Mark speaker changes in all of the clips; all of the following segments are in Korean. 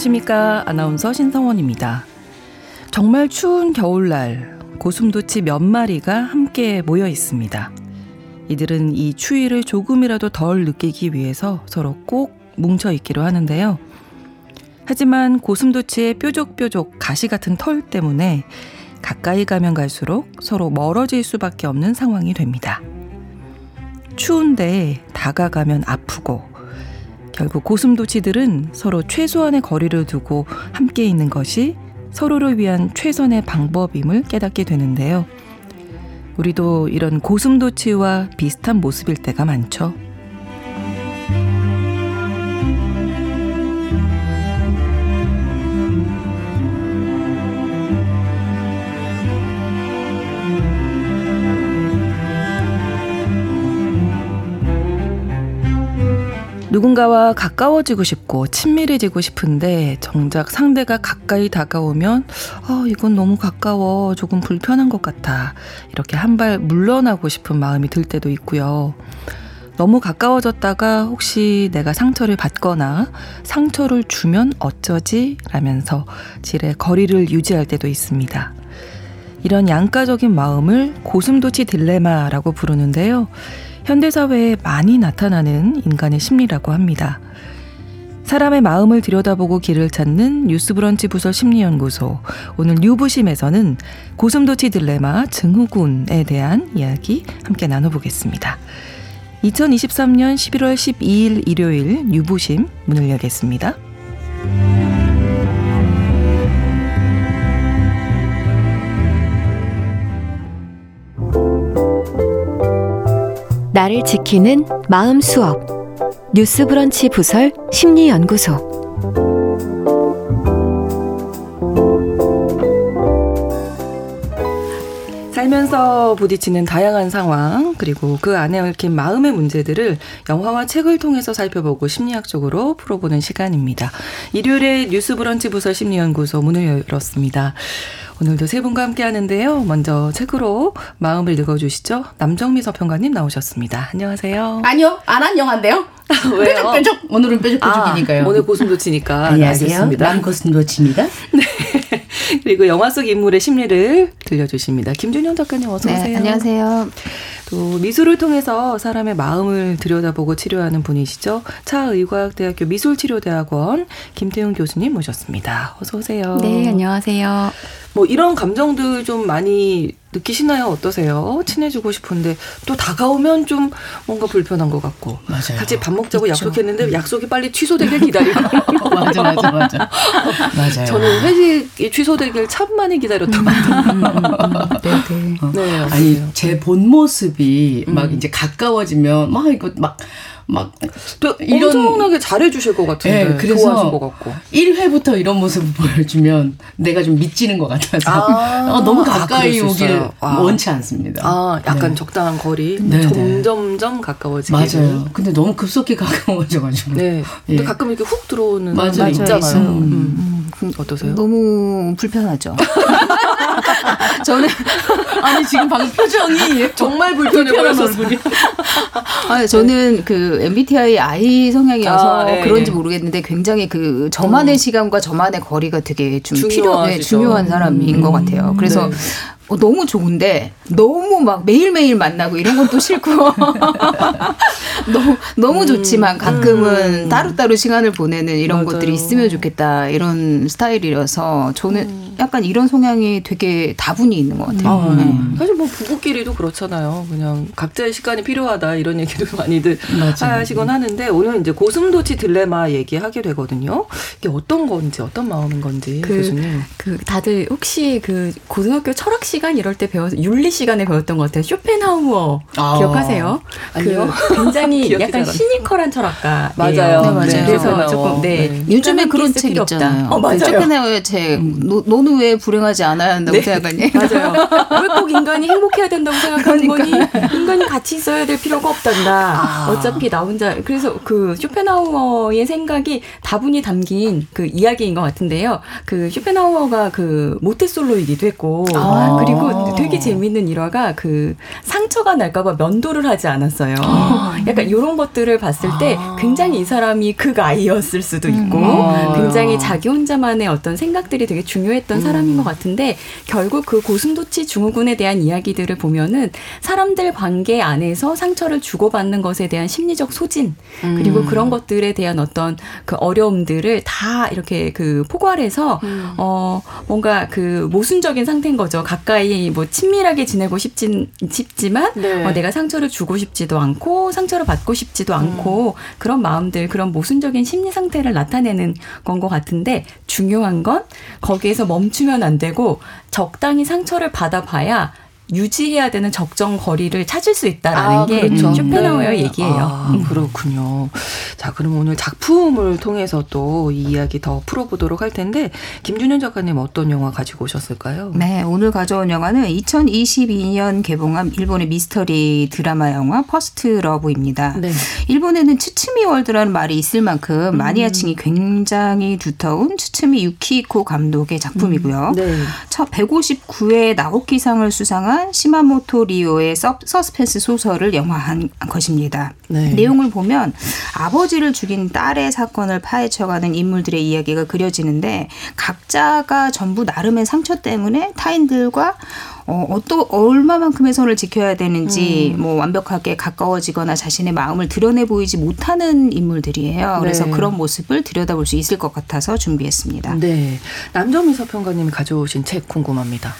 Speaker 1: 안녕하십니까. 아나운서 신성원입니다. 정말 추운 겨울날 고슴도치 몇 마리가 함께 모여 있습니다. 이들은 이 추위를 조금이라도 덜 느끼기 위해서 서로 꼭 뭉쳐 있기로 하는데요. 하지만 고슴도치의 뾰족뾰족 가시 같은 털 때문에 가까이 가면 갈수록 서로 멀어질 수밖에 없는 상황이 됩니다. 추운데 다가가면 아프고 결국 고슴도치들은 서로 최소한의 거리를 두고 함께 있는 것이 서로를 위한 최선의 방법임을 깨닫게 되는데요. 우리도 이런 고슴도치와 비슷한 모습일 때가 많죠. 누군가와 가까워지고 싶고 친밀해지고 싶은데 정작 상대가 가까이 다가오면 어, 이건 너무 가까워 조금 불편한 것 같아 이렇게 한 발 물러나고 싶은 마음이 들 때도 있고요. 너무 가까워졌다가 혹시 내가 상처를 받거나 상처를 주면 어쩌지? 라면서 지레 거리를 유지할 때도 있습니다. 이런 양가적인 마음을 고슴도치 딜레마라고 부르는데요. 현대사회에 많이 나타나는 인간의 심리라고 합니다. 사람의 마음을 들여다보고 길을 찾는 뉴스브런치 부서 심리연구소. 오늘 뉴부심에서는 고슴도치 딜레마 증후군에 대한 이야기 함께 나눠보겠습니다. 2023년 11월 12일 일요일 뉴부심 문을 열겠습니다.
Speaker 2: 나를 지키는 마음 수업. 뉴스 브런치 부설 심리 연구소
Speaker 1: 살면서 부딪히는 다양한 상황 그리고 그 안에 얽힌 마음의 문제들을 영화와 책을 통해서 살펴보고 심리학적으로 풀어보는 시간입니다. 일요일에 뉴스 브런치 부설 심리연구소 문을 열었습니다. 오늘도 세 분과 함께 하는데요. 먼저 책으로 마음을 읽어주시죠. 남정미 서평가님 나오셨습니다. 안녕하세요.
Speaker 3: 아니요, 안 안녕한데요. 왜요? 뾰족, 뾰족. 오늘은 뾰족뾰족이니까요.
Speaker 1: 아, 오늘 고슴도치니까.
Speaker 3: 안녕하세요. 남 고슴도치입니다. 네.
Speaker 1: 그리고 영화 속 인물의 심리를 들려주십니다. 김준현 작가님 어서 오세요.
Speaker 4: 네, 안녕하세요.
Speaker 1: 또 미술을 통해서 사람의 마음을 들여다보고 치료하는 분이시죠. 차의과학대학교 미술치료대학원 김태훈 교수님 모셨습니다. 어서 오세요.
Speaker 4: 네, 안녕하세요.
Speaker 1: 뭐 이런 감정들 좀 많이 느끼시나요? 어떠세요? 친해지고 싶은데 또 다가오면 좀 뭔가 불편한 것 같고
Speaker 3: 맞아요.
Speaker 1: 같이 밥 먹자고 있죠. 약속했는데 음. 약속이 빨리 취소되길 기다리고
Speaker 3: 맞아 맞아 맞아 맞아요.
Speaker 1: 저는 회식이 취소되길 참 많이 기다렸던 것 같아요. 음, 음,
Speaker 3: 네, 네. 네, 아니 제 본 모습이 막 이제 가까워지면 막 이거 막
Speaker 1: 막 또 이런 엄청나게 잘해 주실 것 같은데 네, 그래서 좋아하실 것 같고
Speaker 3: 1회부터 이런 모습을 보여주면 내가 좀 미치는 것 같아서 아, 어, 너무 가까이 아, 오길 아. 원치 않습니다.
Speaker 1: 아 약간 네. 적당한 거리 네, 점점점 네. 가까워지기
Speaker 3: 맞아요. 근데 너무 급속히 가까워져가지고
Speaker 1: 네. 근데 예. 가끔 이렇게 훅 들어오는 맞아요. 있잖아요. 음. 음. 음. 어떠세요?
Speaker 4: 너무 불편하죠.
Speaker 3: 저는 아니 지금 방금 표정이 정말 불편해 보여서 얼굴이.
Speaker 4: 아 저는 그 MBTI I 성향이어서 아, 네, 그런지 네. 모르겠는데 굉장히 그 저만의 음. 시간과 저만의 거리가 되게 좀 필요 네, 중요한 사람인 음. 것 같아요. 그래서 네. 어, 너무 좋은데 너무 막 매일매일 만나고 이런 건 또 싫고 너무 너무 음, 좋지만 가끔은 음. 따로따로 시간을 보내는 이런 맞아요. 것들이 있으면 좋겠다 이런 스타일이라서 저는 음. 약간 이런 성향이 되게 다분히 있는 것 같아요. 아, 네.
Speaker 1: 사실 뭐 부부끼리도 그렇잖아요. 그냥 각자의 시간이 필요하다 이런 얘기를 많이들 맞아요. 하시곤 하는데 오늘 이제 고슴도치 딜레마 얘기하게 되거든요. 이게 어떤 건지 어떤 마음인 건지 그, 교수님.
Speaker 4: 그 다들 혹시 그 고등학교 철학 시간 이럴 때 배워서 윤리 시간에 배웠던 것 같아요. 쇼펜하우어 아. 기억하세요?
Speaker 1: 아니요.
Speaker 4: 그 굉장히 약간 시니컬한 철학가.
Speaker 1: 맞아요.
Speaker 4: 네, 맞아요. 네, 그래서 조금 네.
Speaker 3: 네. 요즘에 그런 책 있잖아요.
Speaker 4: 어, 맞아요. 쇼펜하우어의 책 음. 너, 너는 왜 불행하지 않아야 한다고 네. 생각하니?
Speaker 5: 맞아요. 왜 꼭 인간이 행복해야 된다고 생각하는 그러니까. 거니? 인간이 같이 있어야 될 필요가 없단다. 아. 어차피 나 혼자 그래서 그 쇼펜하우어의 생각이 다분히 담긴 그 이야기인 것 같은데요. 그 쇼펜하우어가 그 모태솔로이기도 했고 아. 그리고 되게 재밌는 일화가 그 상처가 날까봐 면도를 하지 않았어요. 아. 약간 이런 것들을 봤을 때 아. 굉장히 이 사람이 극아이였을 수도 있고 음. 굉장히 자기 혼자만의 어떤 생각들이 되게 중요했 던 음. 사람인 것 같은데 결국 그 고슴도치 증후군에 대한 이야기들을 보면은 사람들 관계 안에서 상처를 주고받는 것에 대한 심리적 소진 음. 그리고 그런 것들에 대한 어떤 그 어려움들을 다 이렇게 그 포괄해서 음. 어 뭔가 그 모순적인 상태인 거죠. 가까이 뭐 친밀하게 지내고 싶진 싶지만 네. 어, 내가 상처를 주고 싶지도 않고 상처를 받고 싶지도 않고 음. 그런 마음들 그런 모순적인 심리 상태를 나타내는 건 것 같은데 중요한 건 거기에서 멈 추면 안 되고 적당히 상처를 받아봐야 유지해야 되는 적정 거리를 찾을 수 있다라는 아, 게 그렇죠. 쇼펜하우어 네. 얘기예요.
Speaker 1: 아, 음. 그렇군요. 자, 그럼 오늘 작품을 통해서 또 이 이야기 더 풀어보도록 할 텐데 김준현 작가님 어떤 영화 가지고 오셨을까요?
Speaker 4: 네, 오늘 가져온 영화는 2022년 개봉한 일본의 미스터리 드라마 영화 First Love입니다. 네. 일본에는 츠츠미 World라는 말이 있을 만큼 음. 마니아층이 굉장히 두터운 츠츠미 유키히코 감독의 작품이고요. 음. 네. 제 159회 나오키상을 수상한 유명한 시마모토 리오의 서, 서스펜스 소설을 영화화한 것입니다. 네. 내용을 보면 아버지를 죽인 딸의 사건을 파헤쳐가는 인물들의 이야기가 그려지는데 각자가 전부 나름의 상처 때문에 타인들과 어, 어떤 얼마만큼의 선을 지켜야 되는지 음. 뭐 완벽하게 가까워지거나 자신의 마음을 드러내 보이지 못하는 인물들이에요. 네. 그래서 그런 모습을 들여다볼 수 있을 것 같아서 준비했습니다.
Speaker 1: 네. 남정미 서평가님이 가져오신 책 궁금합니다.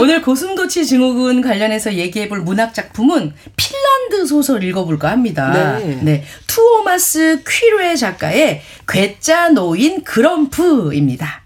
Speaker 3: 오늘 고슴도치 증후군 관련해서 얘기해 볼 문학 작품은 핀란드 소설 읽어볼까 합니다. 네. 네. 투오마스 퀴르의 작가의 괴짜 노인 그럼프입니다.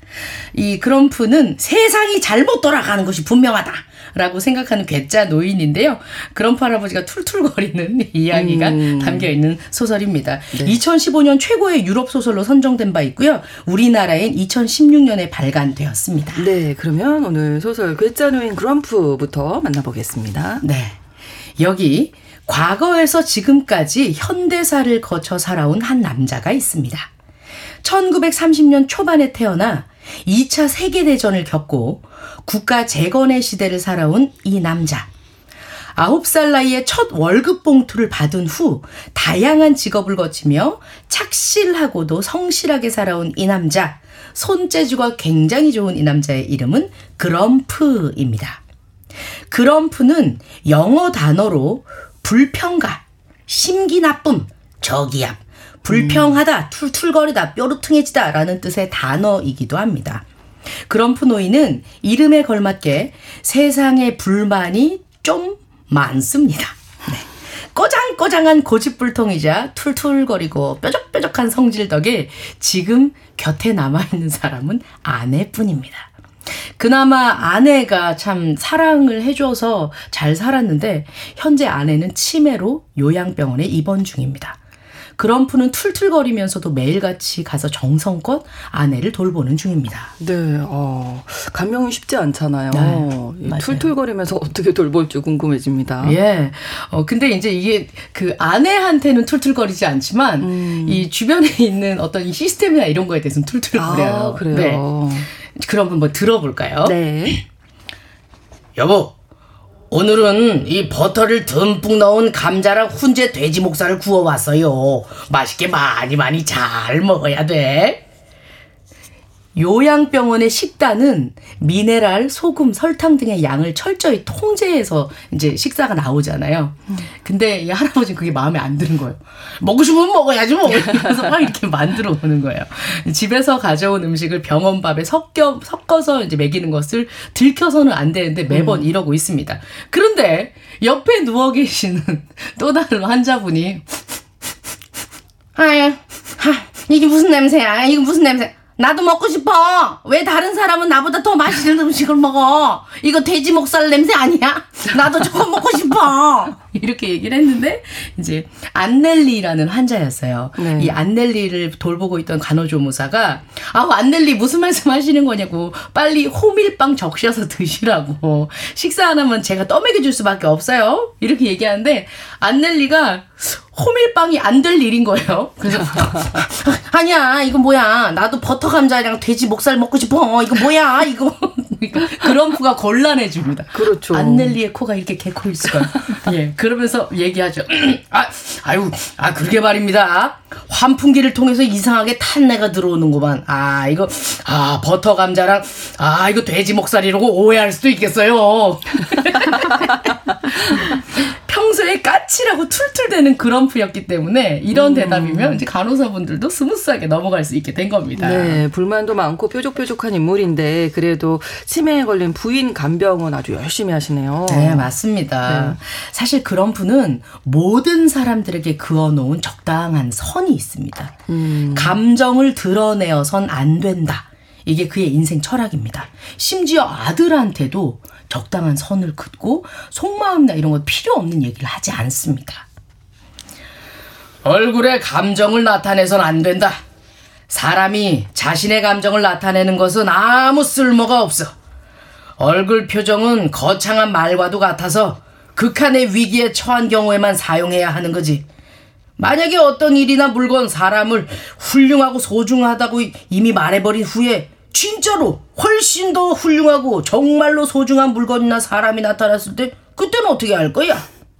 Speaker 3: 이 그럼프는 세상이 잘못 돌아가는 것이 분명하다. 라고 생각하는 괴짜 노인인데요. 그럼프 할아버지가 툴툴거리는 이야기가 음. 담겨 있는 소설입니다. 네. 2015년 최고의 유럽 소설로 선정된 바 있고요. 우리나라엔 2016년에 발간되었습니다.
Speaker 1: 네, 그러면 오늘 소설 괴짜 노인 그럼프부터 만나보겠습니다.
Speaker 3: 네. 여기 과거에서 지금까지 현대사를 거쳐 살아온 한 남자가 있습니다. 1930년 초반에 태어나 2차 세계대전을 겪고 국가 재건의 시대를 살아온 이 남자. 9살 나이에 첫 월급 봉투를 받은 후 다양한 직업을 거치며 착실하고도 성실하게 살아온 이 남자. 손재주가 굉장히 좋은 이 남자의 이름은 그럼프입니다. 그럼프는 영어 단어로 불평가, 심기 나쁨, 저기압, 불평하다, 툴툴거리다, 뾰루퉁해지다 라는 뜻의 단어이기도 합니다. 그럼프노이는 이름에 걸맞게 세상의 불만이 좀 많습니다. 네. 꼬장꼬장한 고집불통이자 툴툴거리고 뾰족뾰족한 성질 덕에 지금 곁에 남아있는 사람은 아내뿐입니다. 그나마 아내가 참 사랑을 해줘서 잘 살았는데 현재 아내는 치매로 요양병원에 입원 중입니다. 그럼프는 툴툴거리면서도 매일같이 가서 정성껏 아내를 돌보는 중입니다.
Speaker 1: 네, 어, 감명이 쉽지 않잖아요. 네, 툴툴거리면서 어떻게 돌볼지 궁금해집니다.
Speaker 3: 예. 어, 근데 이제 이게 그 아내한테는 툴툴거리지 않지만 음. 이 주변에 있는 어떤 이 시스템이나 이런 거에 대해서는 툴툴거려요.
Speaker 1: 아, 그래요? 네.
Speaker 3: 그럼 한번 들어볼까요?
Speaker 1: 네.
Speaker 3: 여보, 오늘은 이 버터를 듬뿍 넣은 감자랑 훈제 돼지 목살을 구워왔어요. 맛있게 많이 많이 잘 먹어야 돼. 요양병원의 식단은 미네랄, 소금, 설탕 등의 양을 철저히 통제해서 이제 식사가 나오잖아요. 근데 이 할아버지는 그게 마음에 안 드는 거예요. 먹고 싶으면 먹어야지 뭐. 그래서 막 이렇게 만들어 오는 거예요. 집에서 가져온 음식을 병원 밥에 섞여, 섞어서 이제 먹이는 것을 들켜서는 안 되는데 매번 음. 이러고 있습니다. 그런데 옆에 누워 계시는 또 다른 환자분이 아유, 하, 이게 무슨 냄새야? 이거 무슨 냄새? 나도 먹고 싶어. 왜 다른 사람은 나보다 더 맛있는 음식을 먹어? 이거 돼지 목살 냄새 아니야? 나도 조금 먹고 싶어. 이렇게 얘기를 했는데 이제 안넬리라는 환자였어요.
Speaker 1: 네.
Speaker 3: 이 안넬리를 돌보고 있던 간호조무사가 아우 안넬리 무슨 말씀하시는 거냐고 빨리 호밀빵 적셔서 드시라고 식사 안 하면 제가 떠먹여 줄 수밖에 없어요. 이렇게 얘기하는데 안넬리가 호밀빵이 안 될 일인 거예요. 그래서 아니야 이거 뭐야 나도 버터 감자랑 돼지 목살 먹고 싶어 이거 뭐야 이거 그럼프가 곤란해집니다.
Speaker 1: 그렇죠.
Speaker 3: 안넬리의 코가 이렇게 개코일 수가. 예 그러면서 얘기하죠. 아 아유 아 그러게 말입니다. 환풍기를 통해서 이상하게 탄내가 들어오는구만. 아 이거 아 버터 감자랑 아 이거 돼지 목살이라고 오해할 수도 있겠어요. 평소에 까칠하고 툴툴대는 그럼프였기 때문에 이런 대답이면 이제 간호사분들도 스무스하게 넘어갈 수 있게 된 겁니다.
Speaker 1: 네, 불만도 많고 뾰족뾰족한 인물인데 그래도 치매에 걸린 부인 간병은 아주 열심히 하시네요.
Speaker 3: 네, 맞습니다. 사실 그럼프는 모든 사람들에게 그어놓은 적당한 선이 있습니다. 감정을 드러내어선 안 된다. 이게 그의 인생 철학입니다. 심지어 아들한테도 적당한 선을 긋고 속마음이나 이런 것 필요 없는 얘기를 하지 않습니다. 얼굴에 감정을 나타내선 안 된다. 사람이 자신의 감정을 나타내는 것은 아무 쓸모가 없어. 얼굴 표정은 거창한 말과도 같아서 극한의 위기에 처한 경우에만 사용해야 하는 거지. 만약에 어떤 일이나 물건, 사람을 훌륭하고 소중하다고 이미 말해버린 후에 진짜로 훨씬 더 훌륭하고 정말로 소중한 물건이나 사람이 나타났을 때 그때는 어떻게 할 거야?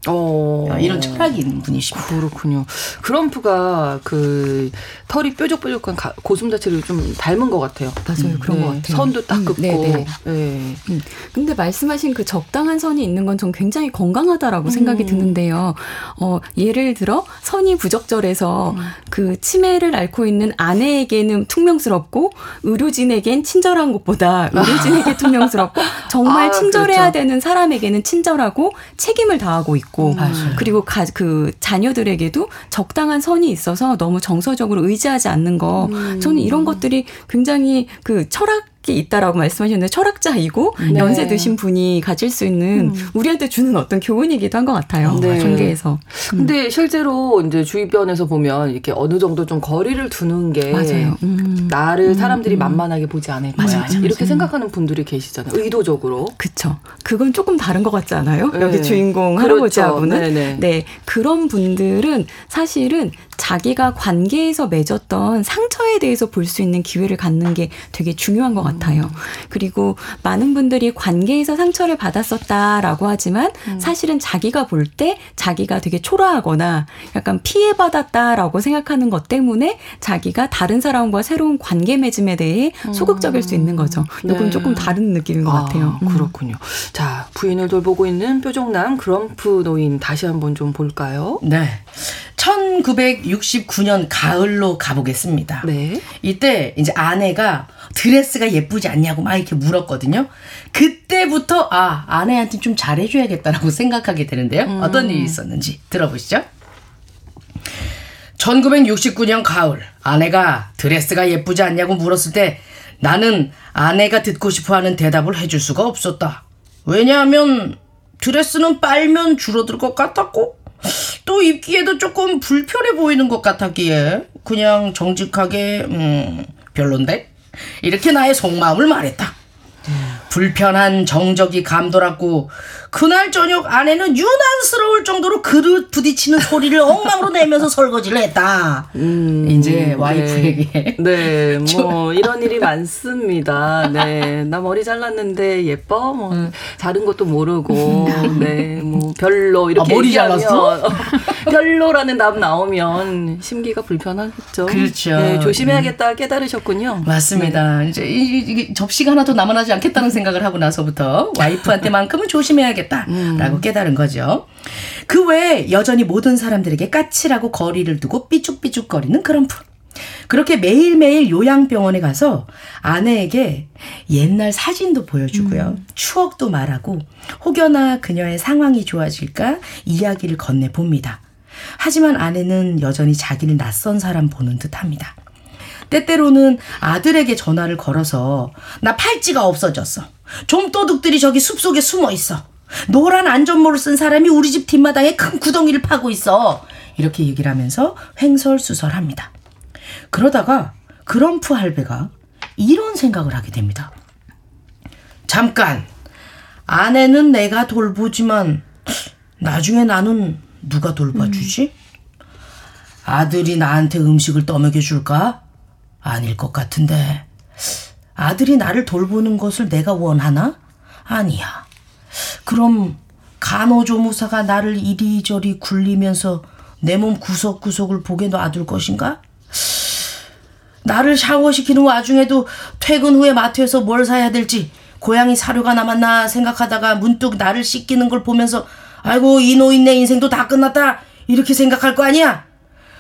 Speaker 1: 어.
Speaker 3: 이런 철학이 있는 분이십니다.
Speaker 1: 그렇군요. 크럼프가 그 털이 뾰족뾰족한 가- 고슴 자체를 좀 닮은 것 같아요.
Speaker 5: 맞아요. 그런
Speaker 1: 네,
Speaker 5: 것 같아요.
Speaker 1: 선도 딱
Speaker 5: 음,
Speaker 1: 긋고.
Speaker 5: 네네.
Speaker 1: 네.
Speaker 5: 음, 근데 말씀하신 그 적당한 선이 있는 건 전 굉장히 건강하다라고 생각이 드는데요. 어, 예를 들어 선이 부적절해서 그 치매를 앓고 있는 아내에게는 퉁명스럽고 의료진에겐 친절한 것보다 의료진에게 퉁명스럽고 정말
Speaker 1: 아,
Speaker 5: 친절해야
Speaker 1: 그렇죠.
Speaker 5: 되는 사람에게는 친절하고 책임을 다하고 있고
Speaker 3: 맞아요.
Speaker 5: 그리고 가, 그 자녀들에게도 적당한 선이 있어서 너무 정서적으로 의지하지 않는 거. 저는 이런 것들이 굉장히 그 철학 이 있다라고 말씀하셨는데 철학자이고
Speaker 1: 네.
Speaker 5: 연세 드신 분이 가질 수 있는 우리한테 주는 어떤 교훈이기도 한 것 같아요.
Speaker 1: 네.
Speaker 5: 관계에서.
Speaker 1: 근데 실제로 이제 주위변에서 보면 이렇게 어느 정도 좀 거리를 두는 게
Speaker 5: 맞아요. 음.
Speaker 1: 나를 사람들이 만만하게 보지 않을 거야.
Speaker 5: 맞아, 맞아,
Speaker 1: 이렇게
Speaker 5: 맞아.
Speaker 1: 생각하는 분들이 계시잖아요. 의도적으로.
Speaker 5: 그쵸. 그건 조금 다른 것 같지 않아요?
Speaker 1: 네.
Speaker 5: 여기 주인공
Speaker 1: 그렇죠.
Speaker 5: 할아버지하고는.
Speaker 1: 네네.
Speaker 5: 네. 그런 분들은 사실은 자기가 관계에서 맺었던 상처에 대해서 볼 수 있는 기회를 갖는 게 되게 중요한 것 같아요. 그리고 많은 분들이 관계에서 상처를 받았었다라고 하지만 사실은 자기가 볼 때 자기가 되게 초라하거나 약간 피해받았다라고 생각하는 것 때문에 자기가 다른 사람과 새로운 관계 맺음에 대해 소극적일 수 있는 거죠. 이건
Speaker 1: 네.
Speaker 5: 조금 다른 느낌인 것 같아요. 음.
Speaker 1: 그렇군요. 자, 부인을 돌보고 있는 뾰족남 그럼프 노인 다시 한번 좀 볼까요?
Speaker 3: 네. 1969년 가을로 가보겠습니다.
Speaker 1: 네.
Speaker 3: 이때 이제 아내가 드레스가 예쁘지 않냐고 막 이렇게 물었거든요. 그때부터 아 아내한테 좀 잘해줘야겠다라고 생각하게 되는데요. 어떤 일이 있었는지 들어보시죠. 1969년 가을 아내가 드레스가 예쁘지 않냐고 물었을 때 나는 아내가 듣고 싶어하는 대답을 해줄 수가 없었다. 왜냐하면 드레스는 빨면 줄어들 것 같았고 또 입기에도 조금 불편해 보이는 것 같았기에 그냥 정직하게 음 별론데 이렇게 나의 속마음을 말했다. 불편한 정적이 감돌았고 그날 저녁 아내는 유난스러울 정도로 그릇 부딪히는 소리를 엉망으로 내면서 설거지를 했다. 이제 와이프에게
Speaker 1: 네, 뭐 이런 일이 많습니다. 네, 나 머리 잘랐는데 예뻐, 뭐 자른 것도 모르고, 네, 뭐 별로 이렇게
Speaker 3: 아, 머리
Speaker 1: 얘기하면,
Speaker 3: 잘랐어?
Speaker 1: 어, 별로라는 답 나오면 심기가 불편하겠죠.
Speaker 3: 그렇죠.
Speaker 1: 네, 조심해야겠다 깨달으셨군요.
Speaker 3: 맞습니다. 이제 이, 이 접시가 하나도 남아나지 않겠다는 생각 을 하고 나서부터 와이프한테만큼은 조심해야겠다라고 깨달은 거죠. 그 외에 여전히 모든 사람들에게 까칠하고 거리를 두고 삐죽삐죽거리는 그런 분. 그렇게 매일매일 요양병원에 가서 아내에게 옛날 사진도 보여주고요. 추억도 말하고 혹여나 그녀의 상황이 좋아질까 이야기를 건네봅니다. 하지만 아내는 여전히 자기를 낯선 사람 보는 듯 합니다. 때때로는 아들에게 전화를 걸어서 나 팔찌가 없어졌어. 좀 도둑들이 저기 숲속에 숨어 있어. 노란 안전모를 쓴 사람이 우리 집 뒷마당에 큰 구덩이를 파고 있어. 이렇게 얘기를 하면서 횡설수설합니다. 그러다가 그럼프 할배가 이런 생각을 하게 됩니다. 잠깐, 아내는 내가 돌보지만 나중에 나는 누가 돌봐주지? 아들이 나한테 음식을 떠먹여 줄까? 아닐 것 같은데. 아들이 나를 돌보는 것을 내가 원하나? 아니야. 그럼 간호조무사가 나를 이리저리 굴리면서 내 몸 구석구석을 보게 놔둘 것인가? 나를 샤워시키는 와중에도 퇴근 후에 마트에서 뭘 사야 될지 고양이 사료가 남았나 생각하다가 문득 나를 씻기는 걸 보면서 아이고 이 노인네 인생도 다 끝났다 이렇게 생각할 거 아니야?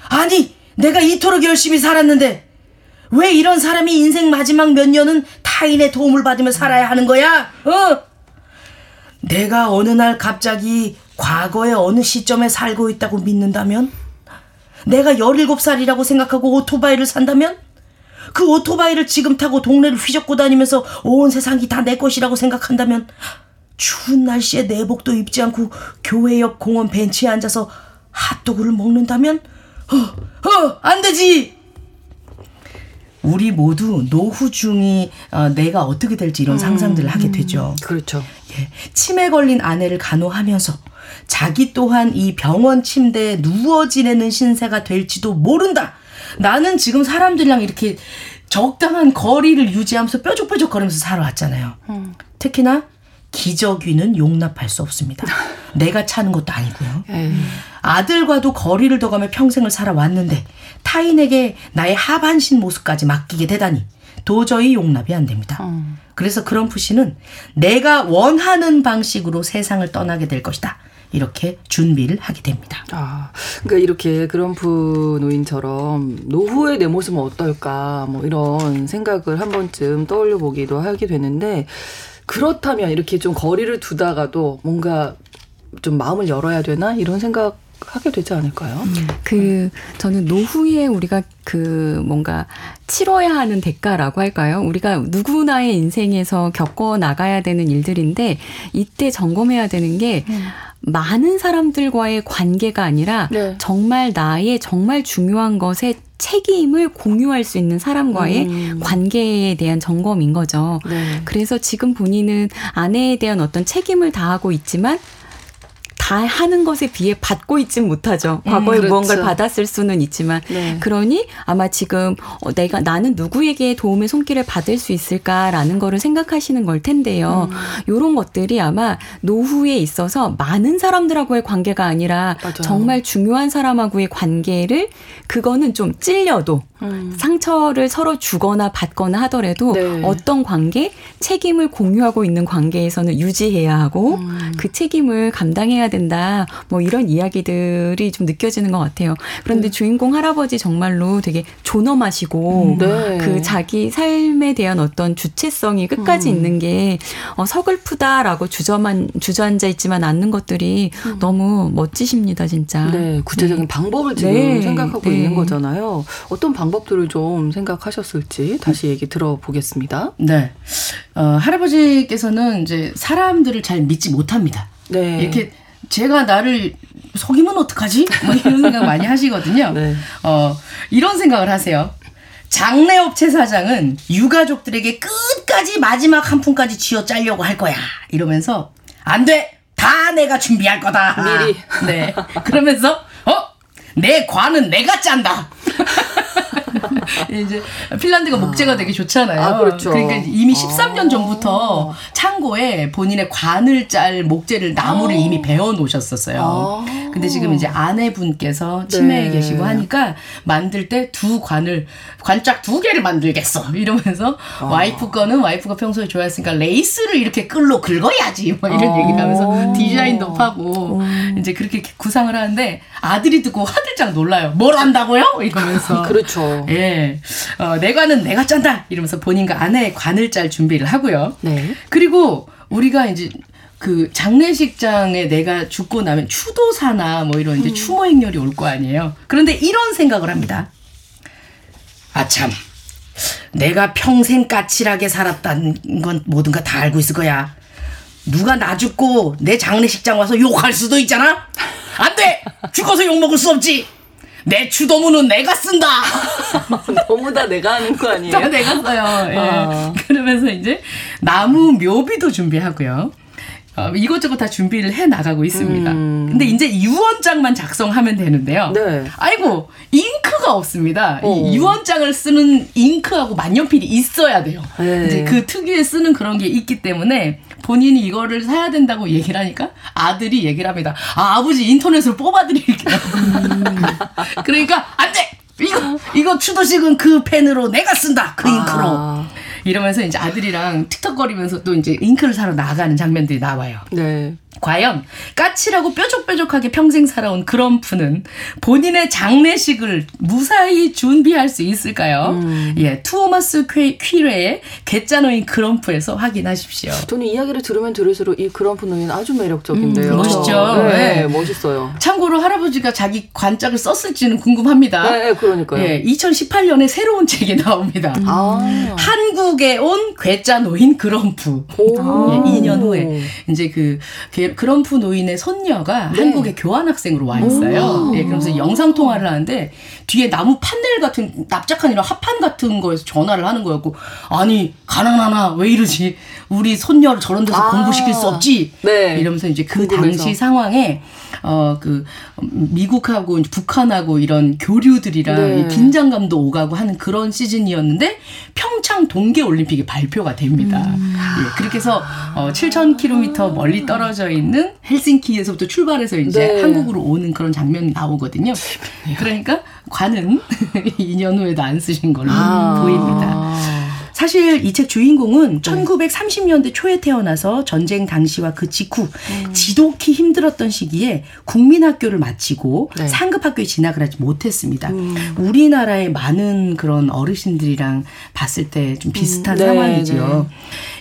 Speaker 3: 아니 내가 이토록 열심히 살았는데 왜 이런 사람이 인생 마지막 몇 년은 타인의 도움을 받으며 살아야 하는 거야? 어? 내가 어느 날 갑자기 과거의 어느 시점에 살고 있다고 믿는다면? 내가 17살이라고 생각하고 오토바이를 산다면? 그 오토바이를 지금 타고 동네를 휘젓고 다니면서 온 세상이 다 내 것이라고 생각한다면 추운 날씨에 내복도 입지 않고 교회 옆 공원 벤치에 앉아서 핫도그를 먹는다면? 어, 어, 안 되지! 우리 모두 노후 중이 어, 내가 어떻게 될지 이런 상상들을 하게 되죠.
Speaker 1: 그렇죠.
Speaker 3: 예, 치매 걸린 아내를 간호하면서 자기 또한 이 병원 침대에 누워 지내는 신세가 될지도 모른다. 나는 지금 사람들이랑 이렇게 적당한 거리를 유지하면서 뾰족뾰족 거리면서 살아왔잖아요. 특히나 기저귀는 용납할 수 없습니다. 내가 차는 것도 아니고요. 아들과도 거리를 둬가며 평생을 살아왔는데 타인에게 나의 하반신 모습까지 맡기게 되다니 도저히 용납이 안 됩니다. 그래서 그럼프 씨는 내가 원하는 방식으로 세상을 떠나게 될 것이다. 이렇게 준비를 하게 됩니다.
Speaker 1: 아, 그러니까 이렇게 그럼프 노인처럼 노후의 내 모습은 어떨까 뭐 이런 생각을 한 번쯤 떠올려 보기도 하게 되는데 그렇다면 이렇게 좀 거리를 두다가도 뭔가 좀 마음을 열어야 되나 이런 생각 하게 되지 않을까요?
Speaker 5: 그 저는 노후에 우리가 그 뭔가 치러야 하는 대가라고 할까요? 우리가 누구나의 인생에서 겪어 나가야 되는 일들인데 이때 점검해야 되는 게 많은 사람들과의 관계가 아니라
Speaker 1: 네.
Speaker 5: 정말 나의 정말 중요한 것에 책임을 공유할 수 있는 사람과의
Speaker 1: 음.
Speaker 5: 관계에 대한 점검인 거죠.
Speaker 1: 네.
Speaker 5: 그래서 지금 본인은 아내에 대한 어떤 책임을 다하고 있지만 다 하는 것에 비해 받고 있진 못하죠. 과거에
Speaker 1: 그렇죠.
Speaker 5: 무언가를 받았을 수는 있지만
Speaker 1: 네.
Speaker 5: 그러니 아마 지금 어, 내가 나는 누구에게 도움의 손길을 받을 수 있을까라는 거를 생각하시는 걸 텐데요. 요런 것들이 아마 노후에 있어서 많은 사람들하고의 관계가 아니라
Speaker 1: 맞아요.
Speaker 5: 정말 중요한 사람하고의 관계를 그거는 좀 찔려도
Speaker 1: 음.
Speaker 5: 상처를 서로 주거나 받거나 하더라도
Speaker 1: 네.
Speaker 5: 어떤 관계, 책임을 공유하고 있는 관계에서는 유지해야 하고
Speaker 1: 음.
Speaker 5: 그 책임을 감당해야 된다. 뭐 이런 이야기들이 좀 느껴지는 것 같아요. 그런데 주인공 할아버지 정말로 되게 존엄하시고
Speaker 1: 네.
Speaker 5: 그 자기 삶에 대한 어떤 주체성이 끝까지
Speaker 1: 음.
Speaker 5: 있는 게 어, 서글프다라고 주저만 주저앉아 있지만 않는 것들이 너무 멋지십니다, 진짜.
Speaker 1: 음. 네, 구체적인 방법을 지금
Speaker 5: 네,
Speaker 1: 생각하고
Speaker 5: 네.
Speaker 1: 있는 거잖아요. 어떤 방법들을 좀 생각하셨을지 다시 얘기 들어보겠습니다.
Speaker 3: 네. 어, 할아버지께서는 이제 사람들을 잘 믿지 못합니다.
Speaker 1: 네.
Speaker 3: 이렇게 제가 나를 속이면 어떡하지? 뭐 이런 생각 많이 하시거든요.
Speaker 1: 네.
Speaker 3: 어, 이런 생각을 하세요. 장례업체 사장은 유가족들에게 끝까지 마지막 한 푼까지 쥐어 짜려고 할 거야. 이러면서 안 돼. 다 내가 준비할 거다.
Speaker 1: 미리.
Speaker 3: 네. 그러면서 어? 내 관은 내가 짠다. 이제 핀란드가 목재가 되게 좋잖아요.
Speaker 1: 아, 그렇죠.
Speaker 3: 러니까 이미 13년
Speaker 1: 아.
Speaker 3: 전부터 창고에 본인의 관을 짤 목재를 나무를 이미 배워 놓으셨었어요.
Speaker 1: 아.
Speaker 3: 근데 지금 이제 아내분께서 치매에
Speaker 1: 네.
Speaker 3: 계시고 하니까 만들 때 두 관을 관짝 두 개를 만들겠어 이러면서
Speaker 1: 아.
Speaker 3: 와이프 거는 와이프가 평소에 좋아했으니까 레이스를 이렇게 끌로 긁어야지 뭐 이런
Speaker 1: 아.
Speaker 3: 얘기를 하면서 디자인도 파고
Speaker 1: 음.
Speaker 3: 이제 그렇게 구상을 하는데 아들이 듣고 화들짝 놀라요. 뭘 안다고요? 이러면서
Speaker 1: 그렇죠.
Speaker 3: 예. 어, 내 관은 내가 짠다! 이러면서 본인과 아내의 관을 짤 준비를 하고요.
Speaker 1: 네.
Speaker 3: 그리고 우리가 이제 그 장례식장에 내가 죽고 나면 추도사나 뭐 이런 이제 추모 행렬이 올 거 아니에요. 그런데 이런 생각을 합니다. 아 참, 내가 평생 까칠하게 살았다는 건 뭐든가 다 알고 있을 거야. 누가 나 죽고 내 장례식장 와서 욕할 수도 있잖아? 안 돼! 죽어서 욕 먹을 수 없지! 내 추도문은 내가 쓴다!
Speaker 1: 너무 다 내가 하는 거 아니에요?
Speaker 3: 내가 써요. 예.
Speaker 1: 아.
Speaker 3: 그러면서 이제 나무 묘비도 준비하고요. 어, 이것저것 다 준비를 해 나가고 있습니다.
Speaker 1: 음.
Speaker 3: 근데 이제 유언장만 작성하면 되는데요.
Speaker 1: 네.
Speaker 3: 아이고 잉크가 없습니다.
Speaker 1: 어.
Speaker 3: 이 유언장을 쓰는 잉크하고 만년필이 있어야 돼요.
Speaker 1: 네.
Speaker 3: 이제 그 특유의 쓰는 그런 게 있기 때문에 본인이 이거를 사야 된다고 얘기를 하니까 아들이 얘기를 합니다. 아 아버지 인터넷으로 뽑아드릴게요. 그러니까 안 돼. 이거 이거 추도식은 그 펜으로 내가 쓴다. 그 잉크로.
Speaker 1: 아.
Speaker 3: 이러면서 이제 아들이랑 틱톡거리면서 또 이제 잉크를 사러 나가는 장면들이 나와요.
Speaker 1: 네.
Speaker 3: 과연 까칠하고 뾰족뾰족하게 평생 살아온 그럼프는 본인의 장례식을 무사히 준비할 수 있을까요?
Speaker 1: 음.
Speaker 3: 예, 투오마스 퀴, 퀴레의 개짜노인 그럼프에서 확인하십시오.
Speaker 1: 저는 이야기를 들으면 들을수록 이 그럼프 노인 아주 매력적인데요.
Speaker 3: 음, 멋있죠.
Speaker 1: 네,
Speaker 3: 네.
Speaker 1: 멋있어요.
Speaker 3: 참고로 할아버지가 자기 관짝을 썼을지는 궁금합니다.
Speaker 1: 네, 네, 그러니까요.
Speaker 3: 예, 2018년에 새로운 책이 나옵니다.
Speaker 1: 아.
Speaker 3: 한국에 온 괴짜 노인 그럼프.
Speaker 1: 오.
Speaker 3: 예, 2년 후에 이제 그 게- 그럼프 노인의 손녀가
Speaker 1: 네.
Speaker 3: 한국에 교환학생으로 와 있어요. 예, 그러면서 영상 통화를 하는데 뒤에 나무 판넬 같은 납작한 이런 합판 같은 거에서 전화를 하는 거였고 아니 가난하나 왜 이러지 우리 손녀를 저런 데서
Speaker 1: 아.
Speaker 3: 공부시킬 수 없지
Speaker 1: 네.
Speaker 3: 이러면서 이제 그
Speaker 1: 궁금해서.
Speaker 3: 당시 상황에 어 그 미국하고 북한하고 이런 교류들이랑
Speaker 1: 네.
Speaker 3: 이 긴장감도 오가고 하는 그런 시즌이었는데 평창 동계 올림픽이 발표가 됩니다. 예, 그렇게 해서 어, 7,000km 멀리 떨어져 있는 헬싱키에서부터 출발해서 이제
Speaker 1: 네.
Speaker 3: 한국으로 오는 그런 장면이 나오거든요. 그러니까 관은 2년 후에도 안 쓰신 걸로
Speaker 1: 아.
Speaker 3: 보입니다. 사실 이 책 주인공은 1930년대 초에 태어나서 전쟁 당시와 그 직후 지독히 힘들었던 시기에 국민학교를 마치고
Speaker 1: 네.
Speaker 3: 상급학교에 진학을 하지 못했습니다. 우리나라의 많은 그런 어르신들이랑 봤을 때 좀 비슷한
Speaker 1: 네,
Speaker 3: 상황이지요.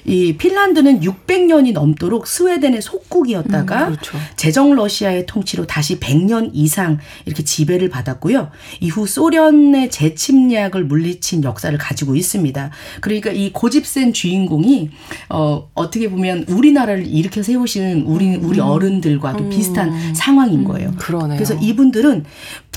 Speaker 3: 이 핀란드는 600년이 넘도록 스웨덴의 속국이었다가
Speaker 1: 그렇죠.
Speaker 3: 제정 러시아의 통치로 다시 100년 이상 이렇게 지배를 받았고요. 이후 소련의 재침략을 물리친 역사를 가지고 있습니다. 그러니까 이 고집센 주인공이 어 어떻게 보면 우리나라를 일으켜 세우신 우리 우리 어른들과도 비슷한 상황인 거예요.
Speaker 1: 그러네요.
Speaker 3: 그래서 이분들은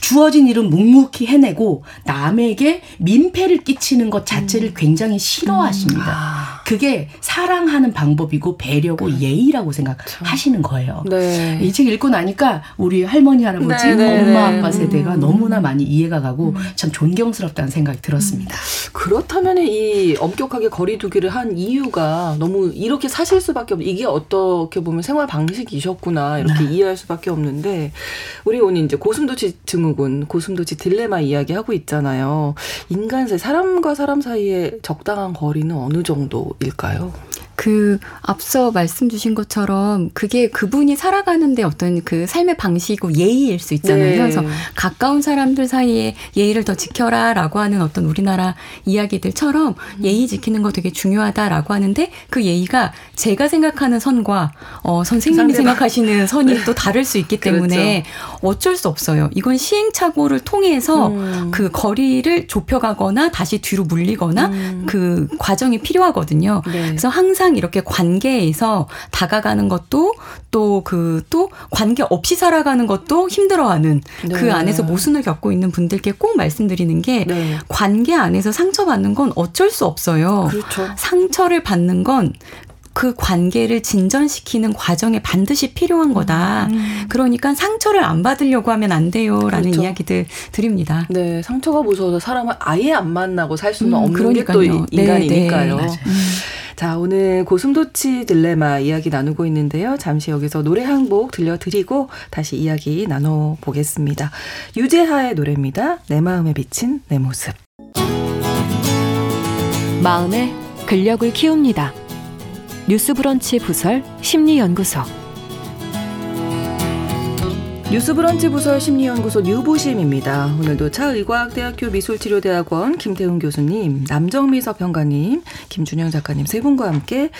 Speaker 3: 주어진 일은 묵묵히 해내고 남에게 민폐를 끼치는 것 자체를 굉장히 싫어하십니다. 그게 사랑하는 방법이고 배려고 예의라고 생각하시는 거예요.
Speaker 1: 네.
Speaker 3: 이책 읽고 나니까 우리 할머니 할아버지
Speaker 1: 네, 네,
Speaker 3: 엄마
Speaker 1: 네.
Speaker 3: 아빠 세대가 너무나 많이 이해가 가고 참 존경스럽다는 생각이 들었습니다.
Speaker 1: 그렇다면 이 엄격하게 거리두기를 한 이유가 너무 이렇게 사실 수밖에 없. 이게 어떻게 보면 생활 방식이셨구나 이렇게
Speaker 3: 네.
Speaker 1: 이해할 수밖에 없는데 우리 오늘 이제 고슴도치 증후군, 고슴도치 딜레마 이야기 하고 있잖아요. 인간 사이 사람과 사람 사이의 적당한 거리는 어느 정도일까요?
Speaker 5: 그 앞서 말씀 주신 것처럼 그게 그분이 살아가는데 어떤 그 삶의 방식이고 예의일 수 있잖아요.
Speaker 1: 네.
Speaker 5: 그래서 가까운 사람들 사이에 예의를 더 지켜라라고 하는 어떤 우리나라 이야기들처럼 예의 지키는 거 되게 중요하다라고 하는데 그 예의가 제가 생각하는 선과 어, 선생님이. 생각하시는 선이 또 다를 수 있기 때문에 어쩔 수 없어요. 이건 시행착오를 통해서
Speaker 1: 음.
Speaker 5: 그 거리를 좁혀가거나 다시 뒤로 물리거나
Speaker 1: 음.
Speaker 5: 그 과정이 필요하거든요.
Speaker 1: 네.
Speaker 5: 그래서 항상 이렇게 관계에서 다가가는 것도 또 그또 관계 없이 살아가는 것도 힘들어하는
Speaker 1: 네.
Speaker 5: 그 안에서 모순을 겪고 있는 분들께 꼭 말씀드리는 게
Speaker 1: 네.
Speaker 5: 관계 안에서 상처받는 건 어쩔 수 없어요.
Speaker 1: 그렇죠.
Speaker 5: 상처를 받는 건 그 관계를 진전시키는 과정에 반드시 필요한 거다. 그러니까 상처를 안 받으려고 하면 안 돼요라는
Speaker 1: 음. 그렇죠.
Speaker 5: 이야기들 드립니다.
Speaker 1: 네, 상처가 무서워서 사람을 아예 안 만나고 살 수는
Speaker 5: 음,
Speaker 1: 없는 게또
Speaker 5: 그러니까요. 네,
Speaker 1: 인간이니까요.
Speaker 5: 네.
Speaker 1: 자, 오늘 고슴도치 딜레마 이야기 나누고 있는데요. 잠시 여기서 노래 한 곡 들려드리고 다시 이야기 나눠보겠습니다. 유재하의 노래입니다. 내 마음에 비친 내 모습.
Speaker 2: 마음의 근력을 키웁니다. 뉴스브런치 부설 심리연구소
Speaker 1: 뉴스브런치 부설 심리연구소 뉴보심입니다. 오늘도 차의과학대학교 미술치료대학원 김태훈 교수님, 남정미 서평가님, 김준영 작가님 세 분과 함께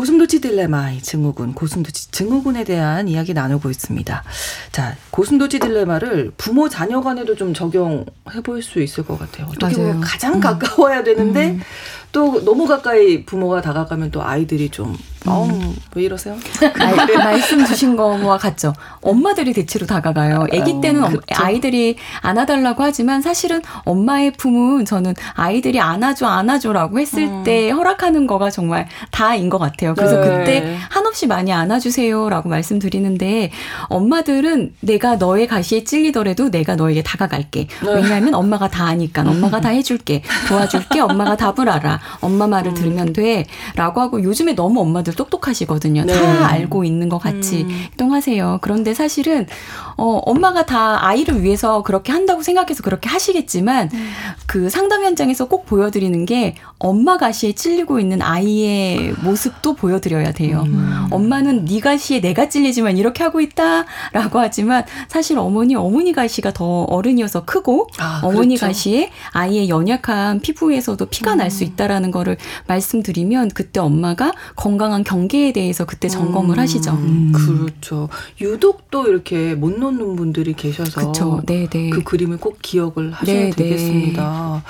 Speaker 1: 고슴도치 딜레마의 증후군, 고슴도치 증후군에 대한 이야기 나누고 있습니다. 자, 고슴도치 딜레마를 부모 자녀 간에도 좀 적용해 볼 수 있을 것 같아요. 어떻게 보면 가장 음. 가까워야 되는데 음. 또 너무 가까이 부모가 다가가면 또 아이들이 좀 어, 왜 이러세요?
Speaker 5: 말씀 주신 거와 같죠. 엄마들이 대체로 다가가요. 아기 어, 때는 어, 아이들이 안아달라고 하지만 사실은 엄마의 품은 저는 아이들이 안아줘 안아줘라고 했을 음. 때 허락하는 거가 정말 다인 것 같아요. 그래서 네. 그때 한없이 많이 안아주세요라고 말씀드리는데 엄마들은 내가 너의 가시에 찔리더라도 내가 너에게 다가갈게. 네. 왜냐하면 엄마가 다 아니까 엄마가 다 해줄게 도와줄게 엄마가 답을 알아 엄마 말을 음. 들으면 돼 라고 하고 요즘에 너무 엄마들 똑똑하시거든요. 네. 다 알고 있는 것 같이 음. 행동하세요. 그런데 사실은 어, 엄마가 다 아이를 위해서 그렇게 한다고 생각해서 그렇게 하시겠지만 음. 그 상담 현장에서 꼭 보여드리는 게 엄마 가시에 찔리고 있는 아이의 모습도 보여드려야 돼요. 음. 엄마는 네 가시에 내가 찔리지만 이렇게 하고 있다라고 하지만 사실 어머니 어머니 가시가 더 어른이어서 크고 아, 어머니 그렇죠. 가시에 아이의 연약한 피부에서도 피가 음. 날수 있다라는 거를 말씀드리면 그때 엄마가 건강한 경계에 대해서 그때 점검을 음. 하시죠. 음.
Speaker 1: 그렇죠. 유독 또 이렇게 못 놓는 분들이 계셔서
Speaker 5: 그쵸. 네, 네.
Speaker 1: 그 그림을 기억 기억을 하셔야 네, 네. 되겠습니다.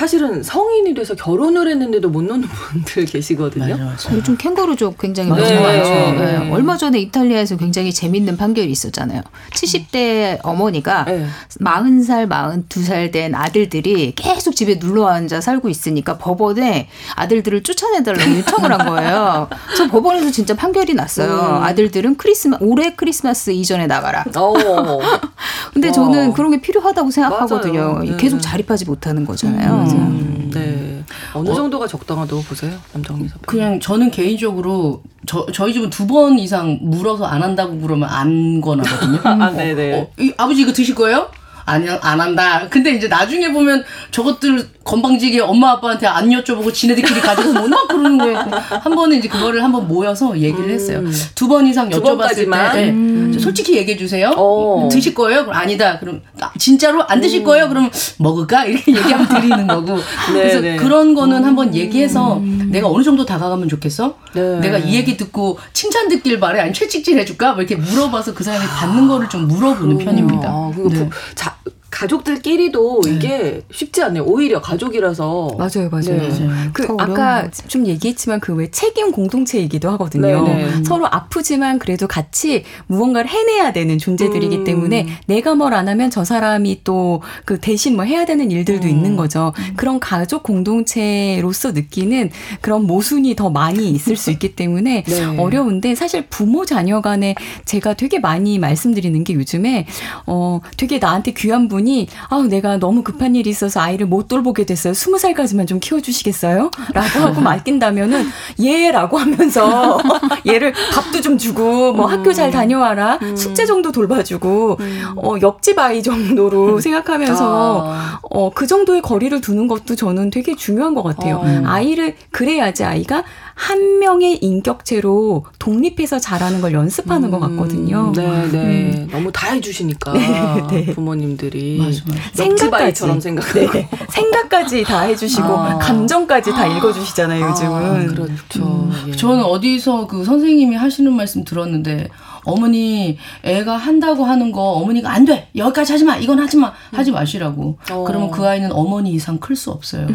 Speaker 1: 사실은 성인이 돼서 결혼을 했는데도 못 노는 분들 계시거든요.
Speaker 4: 맞아, 요즘 캥거루족 굉장히 많아요. 네. 네. 얼마 전에 이탈리아에서 굉장히 재밌는 판결이 있었잖아요. 70대 어머니가 네. 40살, 42살 된 아들들이 계속 집에 눌러 앉아 살고 있으니까 법원에 아들들을 쫓아내달라고 요청을 한 거예요. 저 법원에서 진짜 판결이 났어요. 음. 아들들은 크리스마 올해 크리스마스 이전에 나가라. 어. 근데 저는 그런 게 필요하다고 생각하거든요. 네. 계속 자립하지 못하는 거잖아요.
Speaker 1: 음. 음. 네. 어느 어, 정도가 적당하다고 보세요, 남정미 선배?
Speaker 3: 그냥 저는 개인적으로 저 저희 집은 두 번 이상 물어서 안 한다고 그러면 안 권하거든요. 아, 네네. 어, 어, 아버지 이거 드실 거예요? 아니 안 한다. 근데 이제 나중에 보면 저것들 건방지게 엄마 아빠한테 안 여쭤보고 지네들끼리 가지고 뭐나 그러는 거예요. 한 번은 이제 그거를 한번 모여서 얘기를 음. 했어요. 두 번 이상 여쭤봤을 때 네. 음. 솔직히 얘기해 주세요. 오. 어. 드실 거예요? 그럼 아니다. 그럼 아, 진짜로 안 드실 음. 거예요? 그럼 먹을까? 이렇게 얘기하면 드리는 거고. 네, 그래서 네. 그런 거는 한번 얘기해서 음. 내가 어느 정도 다가가면 좋겠어? 네. 내가 이 얘기 듣고 칭찬 듣길 바래? 아니 채찍질 해줄까? 뭐 이렇게 물어봐서 그 사람이 받는 거를 좀 물어보는 편입니다. 아,
Speaker 1: 네. 자, 가족들끼리도 네. 이게 쉽지 않네요. 오히려 가족이라서.
Speaker 5: 맞아요, 맞아요. 네. 맞아요. 그 아까. 좀 얘기했지만 그 왜 책임 공동체이기도 하거든요. 네네. 네. 서로 아프지만 그래도 같이 무언가를 해내야 되는 존재들이기 음. 때문에 내가 뭘 안 하면 저 사람이 또 그 대신 뭐 해야 되는 일들도 음. 있는 거죠. 음. 그런 가족 공동체로서 느끼는 그런 모순이 더 많이 있을 수 있기 때문에 네. 어려운데 사실 부모 자녀 간에 제가 되게 많이 말씀드리는 게 요즘에 어 되게 나한테 귀한 분 분이 아 내가 너무 급한 일이 있어서 아이를 못 돌보게 됐어요. 스무 살까지만 좀 키워주시겠어요? 라고 하고 맡긴다면은 예라고 하면서 얘를 밥도 좀 주고 뭐 음. 학교 잘 다녀와라 음. 숙제 정도 돌봐주고 음. 어 옆집 아이 정도로 음. 생각하면서 아. 어그 정도의 거리를 두는 것도 저는 되게 중요한 것 같아요. 어. 아이를 그래야지 아이가 한 명의 인격체로 독립해서 자라는 걸 연습하는 음, 것 같거든요.
Speaker 1: 네, 네. 음. 너무 다 해주시니까 네, 네. 부모님들이 맞아, 맞아.
Speaker 5: 생각까지 생각하고 네, 생각까지 다 해주시고 아. 감정까지 다 읽어주시잖아요. 요즘은. 아,
Speaker 1: 그렇죠. 음.
Speaker 3: 예. 저는 어디서 그 선생님이 하시는 말씀 들었는데 어머니 애가 한다고 하는 거 어머니가 안 돼. 여기까지 하지 마. 이건 하지 마. 하지 마시라고. 어. 그러면 그 아이는 어머니 이상 클 수 없어요.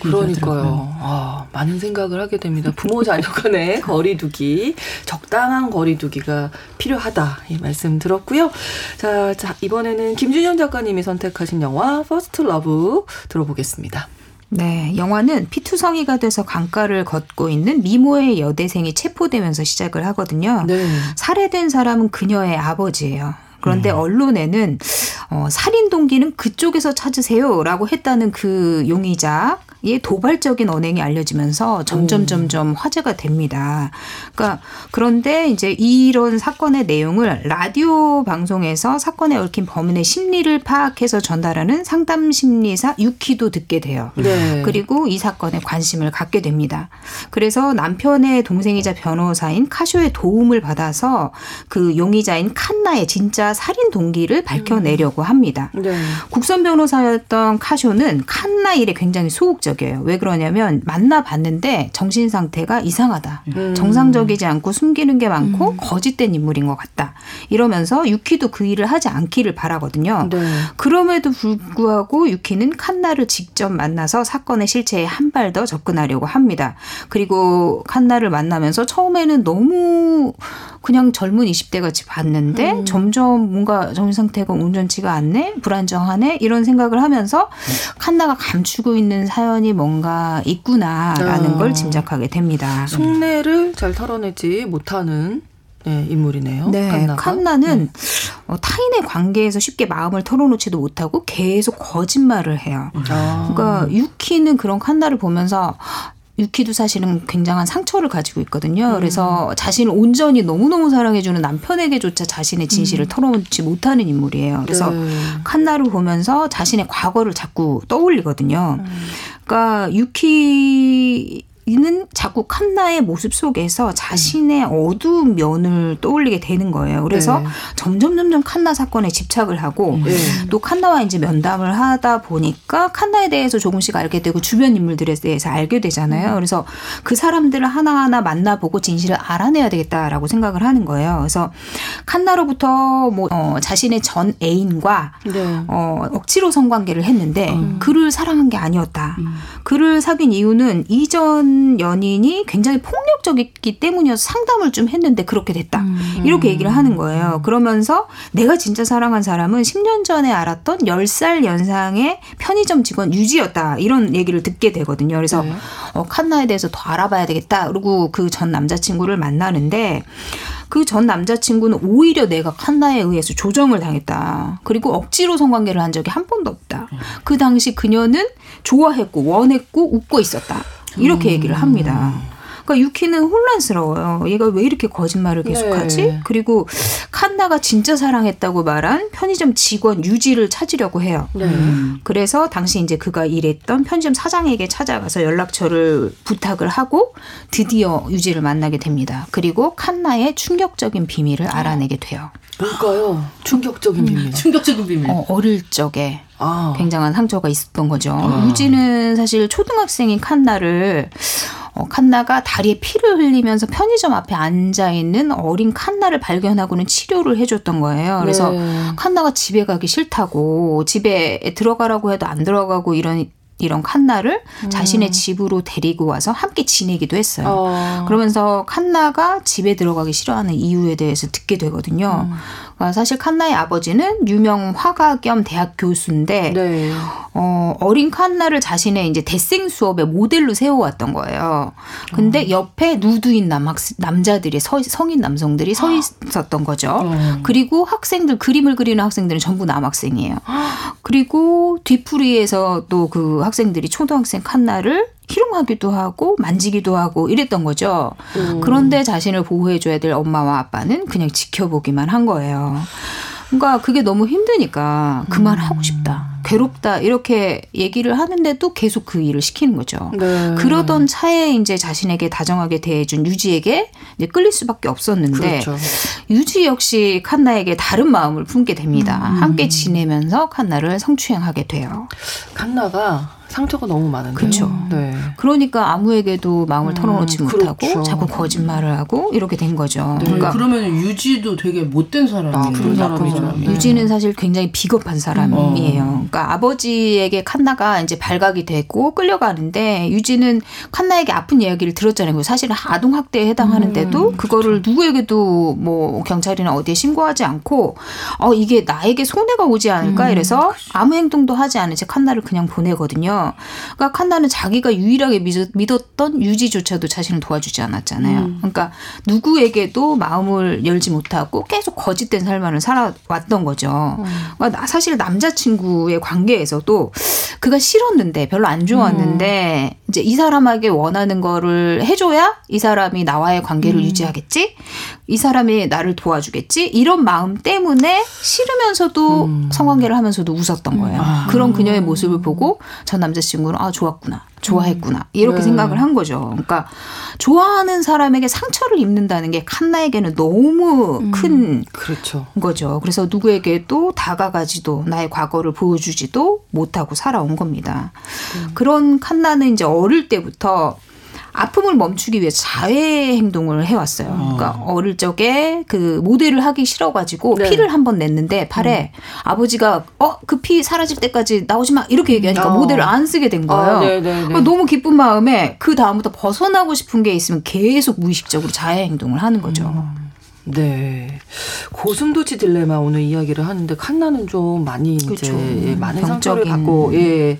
Speaker 1: 그러니까요. 아, 많은 생각을 하게 됩니다. 부모 자녀 간의 거리두기, 적당한 거리두기가 필요하다. 이 말씀 들었고요. 자, 자 이번에는 김준현 작가님이 선택하신 영화 First Love 들어보겠습니다.
Speaker 4: 네, 영화는 피투성이가 돼서 강가를 걷고 있는 미모의 여대생이 체포되면서 시작을 하거든요. 네. 살해된 사람은 그녀의 아버지예요. 그런데 음. 언론에는 어, 살인 동기는 그쪽에서 찾으세요라고 했다는 그 용의자 의 도발적인 언행이 알려지면서 점점 점점 화제가 됩니다. 그러니까 그런데 이제 이런 사건의 내용을 라디오 방송에서 사건에 얽힌 범인의 심리를 파악해서 전달하는 상담 심리사 유키도 듣게 돼요. 네. 그리고 이 사건에 관심을 갖게 됩니다. 그래서 남편의 동생이자 변호사인 카쇼의 도움을 받아서 그 용의자인 칸나의 진짜 살인 동기를 밝혀내려고 합니다. 네. 국선 변호사였던 카쇼는 칸나 일에 굉장히 소극적 공식적이에요. 왜 그러냐면 만나봤는데 정신 상태가 이상하다. 음. 정상적이지 않고 숨기는 게 많고 음. 거짓된 인물인 것 같다. 이러면서 유키도 그 일을 하지 않기를 바라거든요. 네. 그럼에도 불구하고 유키는 칸나를 직접 만나서 사건의 실체에 한 발 더 접근하려고 합니다. 그리고 칸나를 만나면서 처음에는 너무 그냥 젊은 20대 같이 봤는데 음. 점점 뭔가 정신 상태가 온전치가 않네, 불안정하네 이런 생각을 하면서 칸나가 감추고 있는 사연 이 뭔가 있구나라는 어. 걸 짐작하게 됩니다.
Speaker 1: 속내를 잘 털어내지 못하는 네, 인물이네요.
Speaker 4: 네, 칸나가. 칸나는 네. 어, 타인의 관계에서 쉽게 마음을 털어놓지도 못하고 계속 거짓말을 해요. 아. 그러니까 유키는 그런 칸나를 보면서 유키도 사실은 굉장한 상처를 가지고 있거든요. 음. 그래서 자신을 온전히 너무너무 사랑해주는 남편에게조차 자신의 진실을 음. 털어놓지 못하는 인물이에요. 그래서 네. 칸나를 보면서 자신의 과거를 자꾸 떠올리거든요. 음. 그러니까 유키 이는 자꾸 칸나의 모습 속에서 자신의 어두운 면을 떠올리게 되는 거예요. 그래서 네. 점점 점점 칸나 사건에 집착을 하고 네. 또 칸나와 이제 면담을 하다 보니까 칸나에 대해서 조금씩 알게 되고 주변 인물들에 대해서 알게 되잖아요. 그래서 그 사람들을 하나하나 만나보고 진실을 알아내야 되겠다라고 생각을 하는 거예요. 그래서 칸나로부터 뭐 어, 자신의 전 애인과 네. 어, 억지로 성관계를 했는데 음. 그를 사랑한 게 아니었다. 음. 그를 사귄 이유는 이전 연인이 굉장히 폭력적이기 때문이어서 상담을 좀 했는데 그렇게 됐다. 음. 이렇게 얘기를 하는 거예요. 그러면서 내가 진짜 사랑한 사람은 10년 전에 알았던 10살 연상의 편의점 직원 유지였다. 이런 얘기를 듣게 되거든요. 그래서 네. 어, 칸나에 대해서 더 알아봐야 되겠다. 그리고 그 전 남자친구를 만나는데 그전 남자친구는 오히려 내가 칸나에 의해서 조정을 당했다. 그리고 억지로 성관계를 한 적이 한 번도 없다. 그 당시 그녀는 좋아했고 원했고 웃고 있었다. 이렇게 음. 얘기를 합니다. 그러니까 유키는 혼란스러워요. 얘가 왜 이렇게 거짓말을 계속하지? 네. 그리고 칸나가 진짜 사랑했다고 말한 편의점 직원 유지를 찾으려고 해요. 네. 그래서 당시 이제 그가 일했던 편의점 사장에게 찾아가서 연락처를 부탁을 하고 드디어 유지를 만나게 됩니다. 그리고 칸나의 충격적인 비밀을 알아내게 돼요.
Speaker 1: 뭘까요? 충격적인 비밀. 음.
Speaker 3: 충격적인 비밀.
Speaker 4: 어, 어릴 적에 아. 굉장한 상처가 있었던 거죠. 아. 유지는 사실 초등학생인 칸나를 어, 칸나가 다리에 피를 흘리면서 편의점 앞에 앉아 있는 어린 칸나를 발견하고는 치료를 해줬던 거예요. 그래서 네. 칸나가 집에 가기 싫다고 집에 들어가라고 해도 안 들어가고 이런 이런 칸나를 음. 자신의 집으로 데리고 와서 함께 지내기도 했어요. 어. 그러면서 칸나가 집에 들어가기 싫어하는 이유에 대해서 듣게 되거든요. 음. 그러니까 사실 칸나의 아버지는 유명 화가 겸 대학 교수인데 네. 어, 어린 칸나를 자신의 이제 대생 수업의 모델로 세워왔던 거예요. 근데 어. 옆에 누드인 남 남자들이 서, 성인 남성들이 서 있었던 거죠. 어. 그리고 학생들 그림을 그리는 학생들은 전부 남학생이에요. 그리고 뒤풀이에서 또그 학생들이 초등학생 칸나를 희롱하기도 하고 만지기도 하고 이랬던 거죠. 음. 그런데 자신을 보호해줘야 될 엄마와 아빠는 그냥 지켜보기만 한 거예요. 그러니까 그게 너무 힘드니까 그만하고 싶다. 괴롭다 이렇게 얘기를 하는데도 계속 그 일을 시키는 거죠. 네. 그러던 차에 이제 자신에게 다정하게 대해준 유지에게 이제 끌릴 수밖에 없었는데 그렇죠. 유지 역시 칸나에게 다른 마음을 품게 됩니다. 음. 함께 지내면서 칸나를 성추행하게 돼요.
Speaker 1: 칸나가 상처가 너무 많은데.
Speaker 4: 그렇죠. 네. 그러니까 아무에게도 마음을 음, 털어놓지 못하고 그렇죠. 자꾸 거짓말을 하고 이렇게 된 거죠.
Speaker 3: 네. 그러니까 그러면 유지도 되게 못된 사람이에요. 아,
Speaker 1: 그런 사람이죠.
Speaker 4: 네. 유지는 사실 굉장히 비겁한 사람이에요. 어. 그러니까 아버지에게 칸나가 이제 발각이 되고 끌려가는데 유지는 칸나에게 아픈 이야기를 들었잖아요. 사실은 아동 학대에 해당하는데도 음, 그거를 그렇죠. 누구에게도 뭐 경찰이나 어디에 신고하지 않고 어 이게 나에게 손해가 오지 않을까 음, 이래서 그렇죠. 아무 행동도 하지 않은 채 칸나를 그냥 보내거든요. 그러니까 칸나는 자기가 유일하게 믿었던 유지조차도 자신을 도와주지 않았잖아요. 음. 그러니까 누구에게도 마음을 열지 못하고 계속 거짓된 삶을 살아왔던 거죠. 음. 그러니까 사실 남자친구의 관계에서도 그가 싫었는데 별로 안 좋았는데 음. 이제 이 사람에게 원하는 거를 해줘야 이 사람이 나와의 관계를 음. 유지하겠지. 이 사람이 나를 도와주겠지. 이런 마음 때문에 싫으면서도 음. 성관계를 하면서도 웃었던 거예요. 아. 그런 그녀의 모습을 보고 전 남자친구는 아 좋았구나. 좋아했구나. 이렇게 네. 생각을 한 거죠. 그러니까 좋아하는 사람에게 상처를 입는다는 게 칸나에게는 너무 음. 큰 그렇죠. 거죠. 그래서 누구에게 또 다가가지도 나의 과거를 보여주지도 못하고 살아온 겁니다. 음. 그런 칸나는 이제 어릴 때부터 아픔을 멈추기 위해 자해 행동을 해왔어요. 어. 그러니까 어릴 적에 그 모델을 하기 싫어가지고 네. 피를 한 번 냈는데 팔에 음. 아버지가 어 그 피 사라질 때까지 나오지 마 이렇게 얘기하니까 어. 모델을 안 쓰게 된 거예요. 어, 네, 네, 네. 그러니까 너무 기쁜 마음에 그 다음부터 벗어나고 싶은 게 있으면 계속 무의식적으로 자해 행동을 하는 거죠. 음.
Speaker 1: 네. 고슴도치 딜레마 오늘 이야기를 하는데 칸나는 좀 많이 그렇죠. 이제 많은 상처를 받고 예.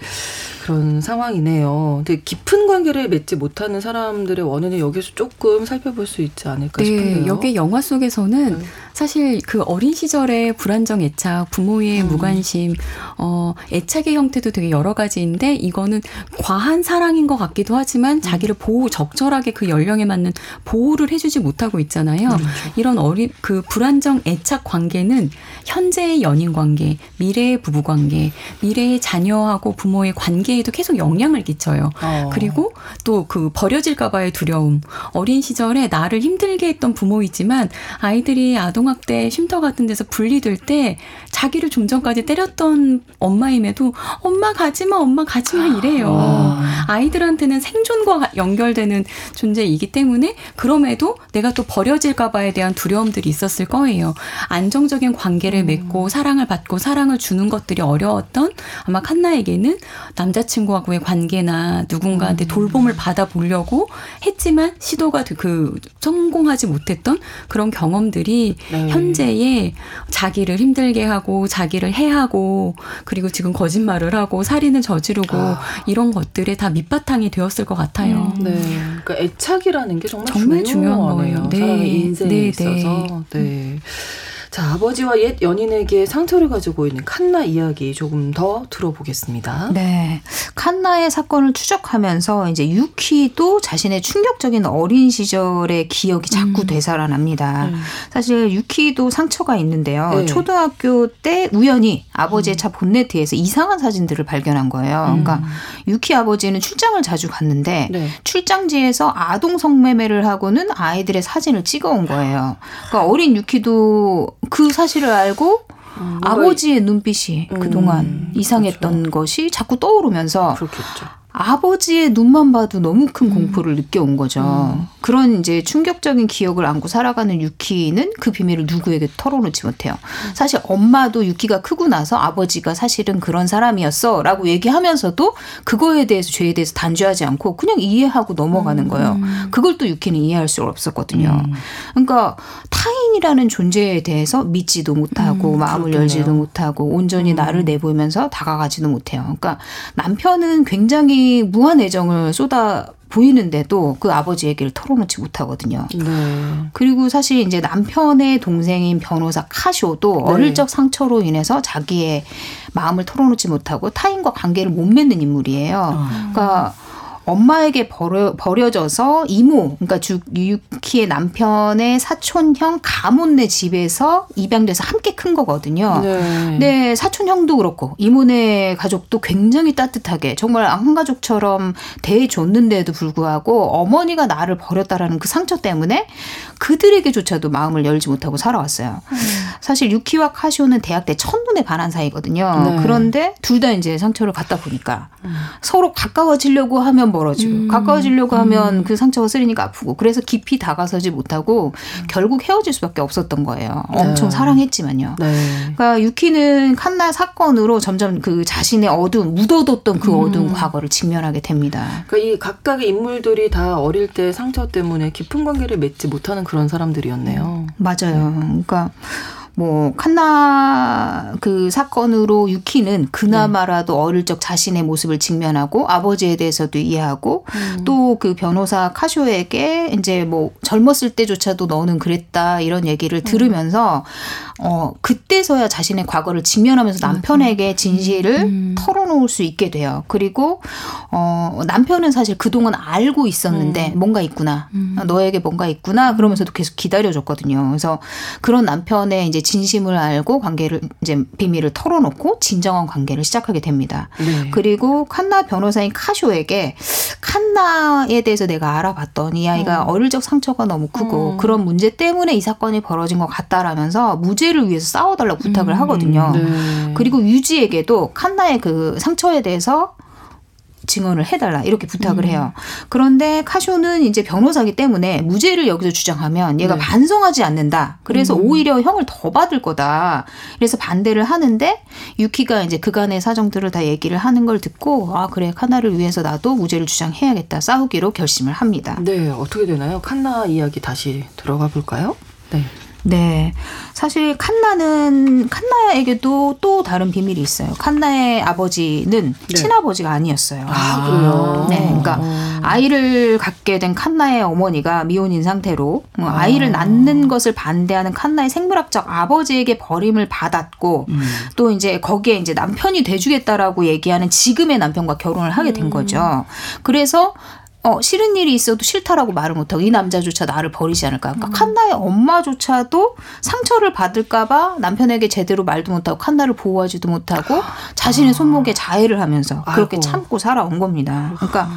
Speaker 1: 그런 상황이네요. 근데 깊은 관계를 맺지 못하는 사람들의 원인을 여기서 조금 살펴볼 수 있지 않을까 네, 싶은데요.
Speaker 5: 여기 영화 속에서는 네. 사실 그 어린 시절의 불안정 애착, 부모의 음. 무관심, 어, 애착의 형태도 되게 여러 가지인데 이거는 과한 사랑인 것 같기도 하지만 음. 자기를 보호, 적절하게 그 연령에 맞는 보호를 해주지 못하고 있잖아요. 음. 이런 어린, 그 불안정 애착 관계는 현재의 연인 관계, 미래의 부부 관계, 미래의 자녀하고 부모의 관계 에도 계속 영향을 끼쳐요. 어. 그리고 또 그 버려질까봐의 두려움. 어린 시절에 나를 힘들게 했던 부모이지만 아이들이 아동학대 쉼터 같은 데서 분리될 때 자기를 좀 전까지 때렸던 엄마임에도 엄마 가지마, 엄마 가지마 이래요. 어. 아이들한테는 생존과 연결되는 존재이기 때문에 그럼에도 내가 또 버려질까봐에 대한 두려움들이 있었을 거예요. 안정적인 관계를 관계를 맺고 사랑을 받고 사랑을 주는 것들이 어려웠던 아마 칸나에게는 남자 친구하고의 관계나 누군가한테 음. 돌봄을 받아보려고 했지만 시도가 그 성공하지 못했던 그런 경험들이 네. 현재의 자기를 힘들게 하고 자기를 해하고 그리고 지금 거짓말을 하고 살인을 저지르고 아. 이런 것들에 다 밑바탕이 되었을 것 같아요.
Speaker 1: 음. 네. 그러니까 애착이라는 게 정말, 정말 중요한 거예요. 네. 사람의 인생에 네, 네. 있어서. 네. 자, 아버지와 옛 연인에게 상처를 가지고 있는 칸나 이야기 조금 더 들어보겠습니다.
Speaker 4: 네. 칸나의 사건을 추적하면서 이제 유키도 자신의 충격적인 어린 시절의 기억이 자꾸 음. 되살아납니다. 음. 사실 유키도 상처가 있는데요. 네. 초등학교 때 우연히 아버지의 음. 차 본네트에서 이상한 사진들을 발견한 거예요. 음. 그러니까 유키 아버지는 출장을 자주 갔는데 네. 출장지에서 아동 성매매를 하고는 아이들의 사진을 찍어온 거예요. 그러니까 어린 유키도 그 사실을 알고 음, 아버지의 눈빛이 음, 그동안 이상했던 그렇죠. 것이 자꾸 떠오르면서 그렇겠죠. 아버지의 눈만 봐도 너무 큰 음. 공포를 느껴온 거죠. 음. 그런 이제 충격적인 기억을 안고 살아가는 유키는 그 비밀을 누구에게 털어놓지 못해요. 사실 엄마도 유키가 크고 나서 아버지가 사실은 그런 사람이었어 라고 얘기하면서도 그거에 대해서 죄에 대해서 단죄하지 않고 그냥 이해하고 넘어가는 음. 거예요. 그걸 또 유키는 이해할 수 없었거든요. 음. 그러니까 타인 이라는 존재에 대해서 믿지도 못하고 음, 마음을 그렇겠네요. 열지도 못하고 온전히 음. 나를 내보이면서 다가가지도 못해요. 그러니까 남편은 굉장히 무한 애정을 쏟아 보이는데도 그 아버지 얘기를 털어놓지 못하거든요. 네. 그리고 사실 이제 남편의 동생인 변호사 카쇼도 네. 어릴 적 상처로 인해서 자기의 마음을 털어놓지 못하고 타인과 관계를 못 맺는 인물이에요. 어. 그러니까 엄마에게 버려, 버려져서 이모, 그러니까 주, 유키의 남편의 사촌형 가문네 집에서 입양돼서 함께 큰 거거든요. 네. 네, 사촌형도 그렇고 이모네 가족도 굉장히 따뜻하게 정말 한 가족처럼 대해줬는데도 불구하고 어머니가 나를 버렸다라는 그 상처 때문에 그들에게조차도 마음을 열지 못하고 살아왔어요. 음. 사실 유키와 카시오는 대학 때 첫눈에 반한 사이거든요. 네. 그런데 둘 다 이제 상처를 갖다 보니까 음. 서로 가까워지려고 하면 멀어지고 음. 가까워지려고 하면 음. 그 상처가 쓰리니까 아프고 그래서 깊이 다가서지 못하고 음. 결국 헤어질 수밖에 없었던 거예요. 네. 엄청 사랑했지만요. 네. 그러니까 유키는 칸나 사건으로 점점 그 자신의 어두운 묻어뒀던 그 어두운 과거를 직면하게 됩니다.
Speaker 1: 그러니까 이 각각의 인물들이 다 어릴 때 상처 때문에 깊은 관계를 맺지 못하는 그런 사람들이었네요.
Speaker 4: 맞아요. 그러니까 뭐 칸나 그 사건으로 유키는 그나마라도 네. 어릴 적 자신의 모습을 직면하고 아버지에 대해서도 이해하고 음. 또그 변호사 카쇼에게 이제 뭐 젊었을 때조차도 너는 그랬다 이런 얘기를 음. 들으면서 어 그때서야 자신의 과거를 직면하면서 남편에게 진실을 음. 털어놓을 수 있게 돼요. 그리고 어 남편은 사실 그동안 알고 있었는데 음. 뭔가 있구나. 음. 너에게 뭔가 있구나. 그러면서도 계속 기다려줬거든요. 그래서 그런 남편의 이제 진심을 알고 관계를 이제 비밀을 털어놓고 진정한 관계를 시작하게 됩니다. 네. 그리고 칸나 변호사인 카쇼에게 칸나에 대해서 내가 알아봤던 이 아이가 음. 어릴 적 상처가 너무 크고 음. 그런 문제 때문에 이 사건이 벌어진 것 같다라면서 무죄를 위해서 싸워달라고 부탁을 음. 하거든요. 네. 그리고 유지에게도 칸나의 그 상처에 대해서 증언을 해달라 이렇게 부탁을 음. 해요. 그런데 카쇼는 이제 변호사기 때문에 무죄를 여기서 주장하면 얘가 네. 반성하지 않는다. 그래서 음. 오히려 형을 더 받을 거다. 그래서 반대를 하는데 유키가 이제 그간의 사정들을 다 얘기를 하는 걸 듣고 아 그래 칸나를 위해서 나도 무죄를 주장해야겠다 싸우기로 결심을 합니다.
Speaker 1: 네 어떻게 되나요? 칸나 이야기 다시 들어가 볼까요? 네.
Speaker 4: 네. 사실 칸나는 칸나에게도 또 다른 비밀이 있어요. 칸나의 아버지는 네. 친아버지가 아니었어요.
Speaker 1: 아, 그래요?
Speaker 4: 네. 그러니까 어. 아이를 갖게 된 칸나의 어머니가 미혼인 상태로 어, 아. 아이를 낳는 것을 반대하는 칸나의 생물학적 아버지에게 버림을 받았고 음. 또 이제 거기에 이제 남편이 돼 주겠다라고 얘기하는 지금의 남편과 결혼을 하게 된 음. 거죠. 그래서 어, 싫은 일이 있어도 싫다라고 말을 못하고 이 남자조차 나를 버리지 않을까. 그러니까 음. 칸나의 엄마조차도 상처를 받을까봐 남편에게 제대로 말도 못하고 칸나를 보호하지도 못하고 자신의 손목에 자해를 하면서 그렇게 아이고. 참고 살아온 겁니다. 그러니까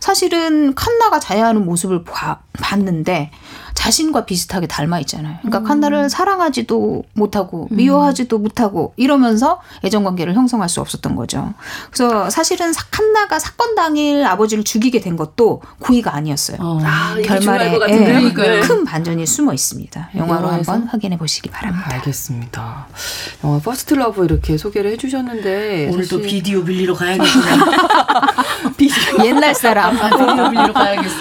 Speaker 4: 사실은 칸나가 자해하는 모습을 봐, 봤는데 자신과 비슷하게 닮아 있잖아요. 그러니까 음. 칸나를 사랑하지도 못하고 음. 미워하지도 음. 못하고 이러면서 애정 관계를 형성할 수 없었던 거죠. 그래서 사실은 칸나가 사건 당일 아버지를 죽이게 된 것도 고의가 아니었어요. 어. 아, 결말에 예, 큰 반전이 숨어 있습니다. 영화로 한번 확인해 보시기 바랍니다.
Speaker 1: 알겠습니다. 영화 First Love 이렇게 소개를 해주셨는데
Speaker 3: 오늘도 비디오 빌리러.
Speaker 4: 비디오 옛날 사람
Speaker 3: 아, 비디오 빌리러 가야겠어.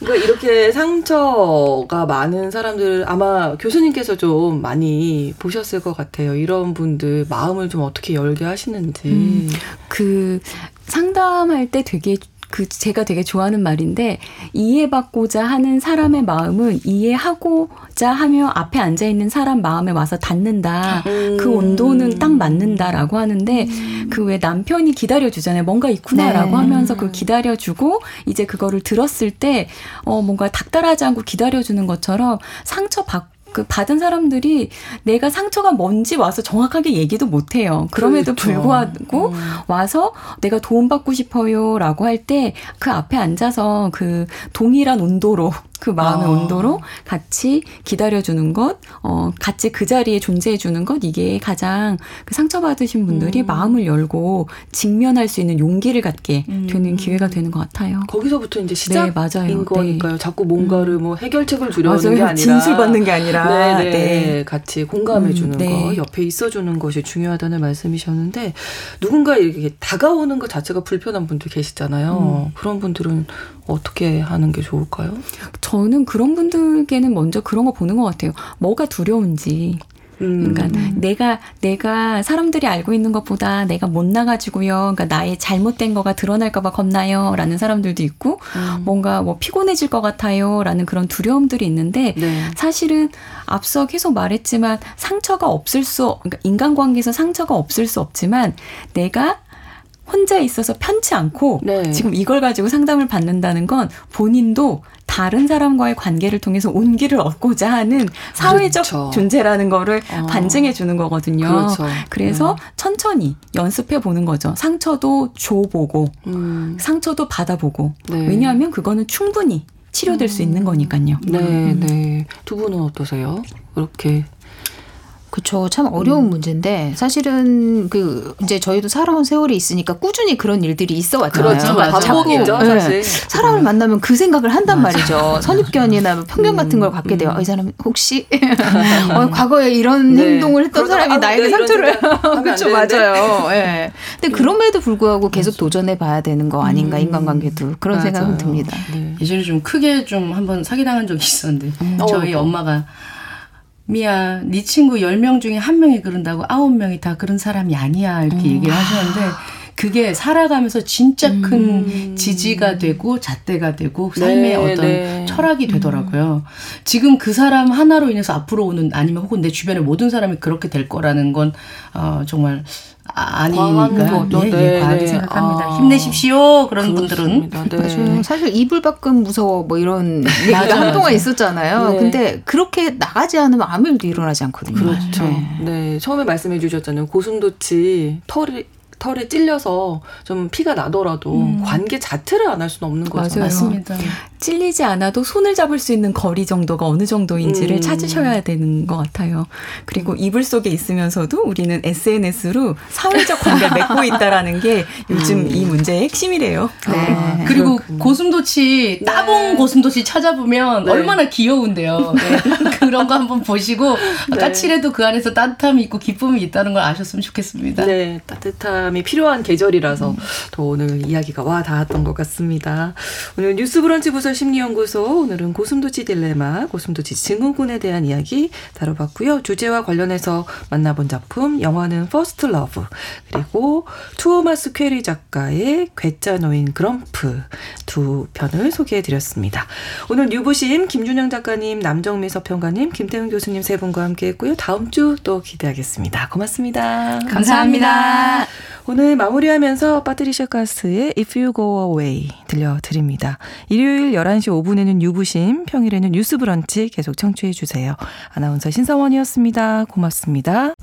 Speaker 1: 그러니까 이렇게 상처가 많은 사람들 아마 교수님께서 좀 많이 보셨을 것 같아요. 이런 분들 마음을 좀 어떻게 열게 하시는지. 음,
Speaker 5: 그 상담할 때 되게 그 제가 되게 좋아하는 말인데 이해받고자 하는 사람의 마음은 이해하고자 하며 앞에 앉아 있는 사람 마음에 와서 닿는다. 음. 그 온도는 딱 맞는다라고 하는데 음. 그왜 남편이 기다려 주잖아요. 뭔가 있구나라고 네. 하면서 그걸 기다려 주고 이제 그거를 들었을 때 어 뭔가 닥달하지 않고 기다려 주는 것처럼 상처 받고 그 받은 사람들이 내가 상처가 뭔지 와서 정확하게 얘기도 못 해요. 그럼에도 그렇죠. 불구하고 음. 와서 내가 도움받고 싶어요라고 할 때 그 앞에 앉아서 그 동일한 온도로 그 마음의 아. 온도로 같이 기다려주는 것, 어, 같이 그 자리에 존재해주는 것, 이게 가장 그 상처받으신 분들이 음. 마음을 열고 직면할 수 있는 용기를 갖게 음. 되는 기회가 되는 것 같아요.
Speaker 1: 거기서부터 이제 시작인 네, 맞아요. 거니까요. 네. 자꾸 뭔가를 음. 뭐 해결책을 주려는 맞아요. 게 아니라
Speaker 5: 진술 받는 게 아니라
Speaker 1: 네네. 네. 같이 공감해주는 음, 네. 거, 옆에 있어주는 것이 중요하다는 말씀이셨는데 누군가 이렇게 다가오는 것 자체가 불편한 분들 계시잖아요. 음. 그런 분들은 어떻게 하는 게 좋을까요?
Speaker 5: 저는 그런 분들께는 먼저 그런 거 보는 것 같아요. 뭐가 두려운지. 그러니까 음. 내가 내가 사람들이 알고 있는 것보다 내가 못 나가지고요. 그러니까 나의 잘못된 거가 드러날까봐 겁나요라는 사람들도 있고 음. 뭔가 뭐 피곤해질 것 같아요라는 그런 두려움들이 있는데 네. 사실은 앞서 계속 말했지만 상처가 없을 수 그러니까 인간관계에서 상처가 없을 수 없지만 내가 혼자 있어서 편치 않고 네. 지금 이걸 가지고 상담을 받는다는 건 본인도 다른 사람과의 관계를 통해서 온기를 얻고자 하는 사회적 그렇죠. 존재라는 거를 어. 반증해 주는 거거든요. 그렇죠. 그래서 네. 천천히 연습해 보는 거죠. 상처도 줘보고 음. 상처도 받아보고 네. 왜냐하면 그거는 충분히 치료될 음. 수 있는 거니까요.
Speaker 1: 네, 음. 네. 두 분은 어떠세요? 이렇게
Speaker 4: 그쵸. 참 어려운 음. 문제인데 사실은 그 이제 저희도 살아온 세월이 있으니까 꾸준히 그런 일들이 있어 왔잖아요.
Speaker 1: 그렇죠. 반복이죠, 네. 사실.
Speaker 4: 사람을 음. 만나면 그 생각을 한단 맞아. 말이죠. 선입견이나 뭐 편견 음. 같은 걸 갖게 돼요. 음. 어, 이 사람 혹시 어, 과거에 이런 네. 행동을 했던 사람이 나에게 상처를 그렇죠. 맞아요. 예. 네. 근데 그럼에도 불구하고 계속 도전해 봐야 되는 거 아닌가 음. 인간관계도 그런 맞아요. 생각은 듭니다.
Speaker 3: 네. 예전에 좀 크게 좀 한번 사기당한 적이 있었는데 저희 어. 엄마가 미야, 네 친구 10명 중에 한 명이 그런다고 9명이 다 그런 사람이 아니야. 이렇게 음. 얘기를 하셨는데 그게 살아가면서 진짜 큰 음. 지지가 되고 잣대가 되고 삶의 네, 어떤 네. 철학이 되더라고요. 음. 지금 그 사람 하나로 인해서 앞으로 오는 아니면 혹은 내 주변의 모든 사람이 그렇게 될 거라는 건 어, 정말 아니니까
Speaker 1: 예,
Speaker 3: 예, 과하게 생각합니다. 아, 힘내십시오. 그런 그렇습니다. 분들은
Speaker 4: 네. 사실 이불 밖은 무서워 뭐 이런 얘기가 한동안 있었잖아요. 네. 근데 그렇게 나가지 않으면 아무 일도 일어나지 않거든요.
Speaker 1: 그렇죠. 네. 네. 처음에 말씀해 주셨잖아요. 고슴도치 털이 털에 찔려서 좀 피가 나더라도 음. 관계 자체를 안 할 수는 없는 거죠.
Speaker 5: 맞아요. 맞습니다. 찔리지 않아도 손을 잡을 수 있는 거리 정도가 어느 정도인지를 음. 찾으셔야 되는 것 같아요. 그리고 이불 속에 있으면서도 우리는 SNS로 사회적 관계를 맺고 있다라는 게 요즘 음. 이 문제의 핵심이래요.
Speaker 3: 네. 아, 그리고 그렇군요. 고슴도치 네. 따봉 네. 고슴도치 찾아보면 네. 얼마나 귀여운데요. 네. 그런 거 한번 보시고 네. 까칠해도 그 안에서 따뜻함이 있고 기쁨이 있다는 걸 아셨으면 좋겠습니다.
Speaker 1: 네, 따뜻함이 필요한 계절이라서 음. 또 오늘 이야기가 와 닿았던 것 같습니다. 오늘 뉴스브런치 부설 심리연구소 오늘은 고슴도치 딜레마, 고슴도치 증후군에 대한 이야기 다뤄봤고요. 주제와 관련해서 만나본 작품 영화는 First Love 그리고 투오마스 퀴뢰 작가의 괴짜 노인 그럼프 두 편을 소개해드렸습니다. 오늘 뉴부심 김준영 작가님, 남정미 서평가님, 김태훈 교수님 세 분과 함께했고요. 다음 주 또 기대하겠습니다. 고맙습니다.
Speaker 3: 감사합니다.
Speaker 1: 오늘 마무리하면서 파트리샤 가스의 If You Go Away 들려드립니다. 일요일 11시 5분에는 유부심, 평일에는 뉴스 브런치 계속 청취해 주세요. 아나운서 신성원이었습니다. 고맙습니다.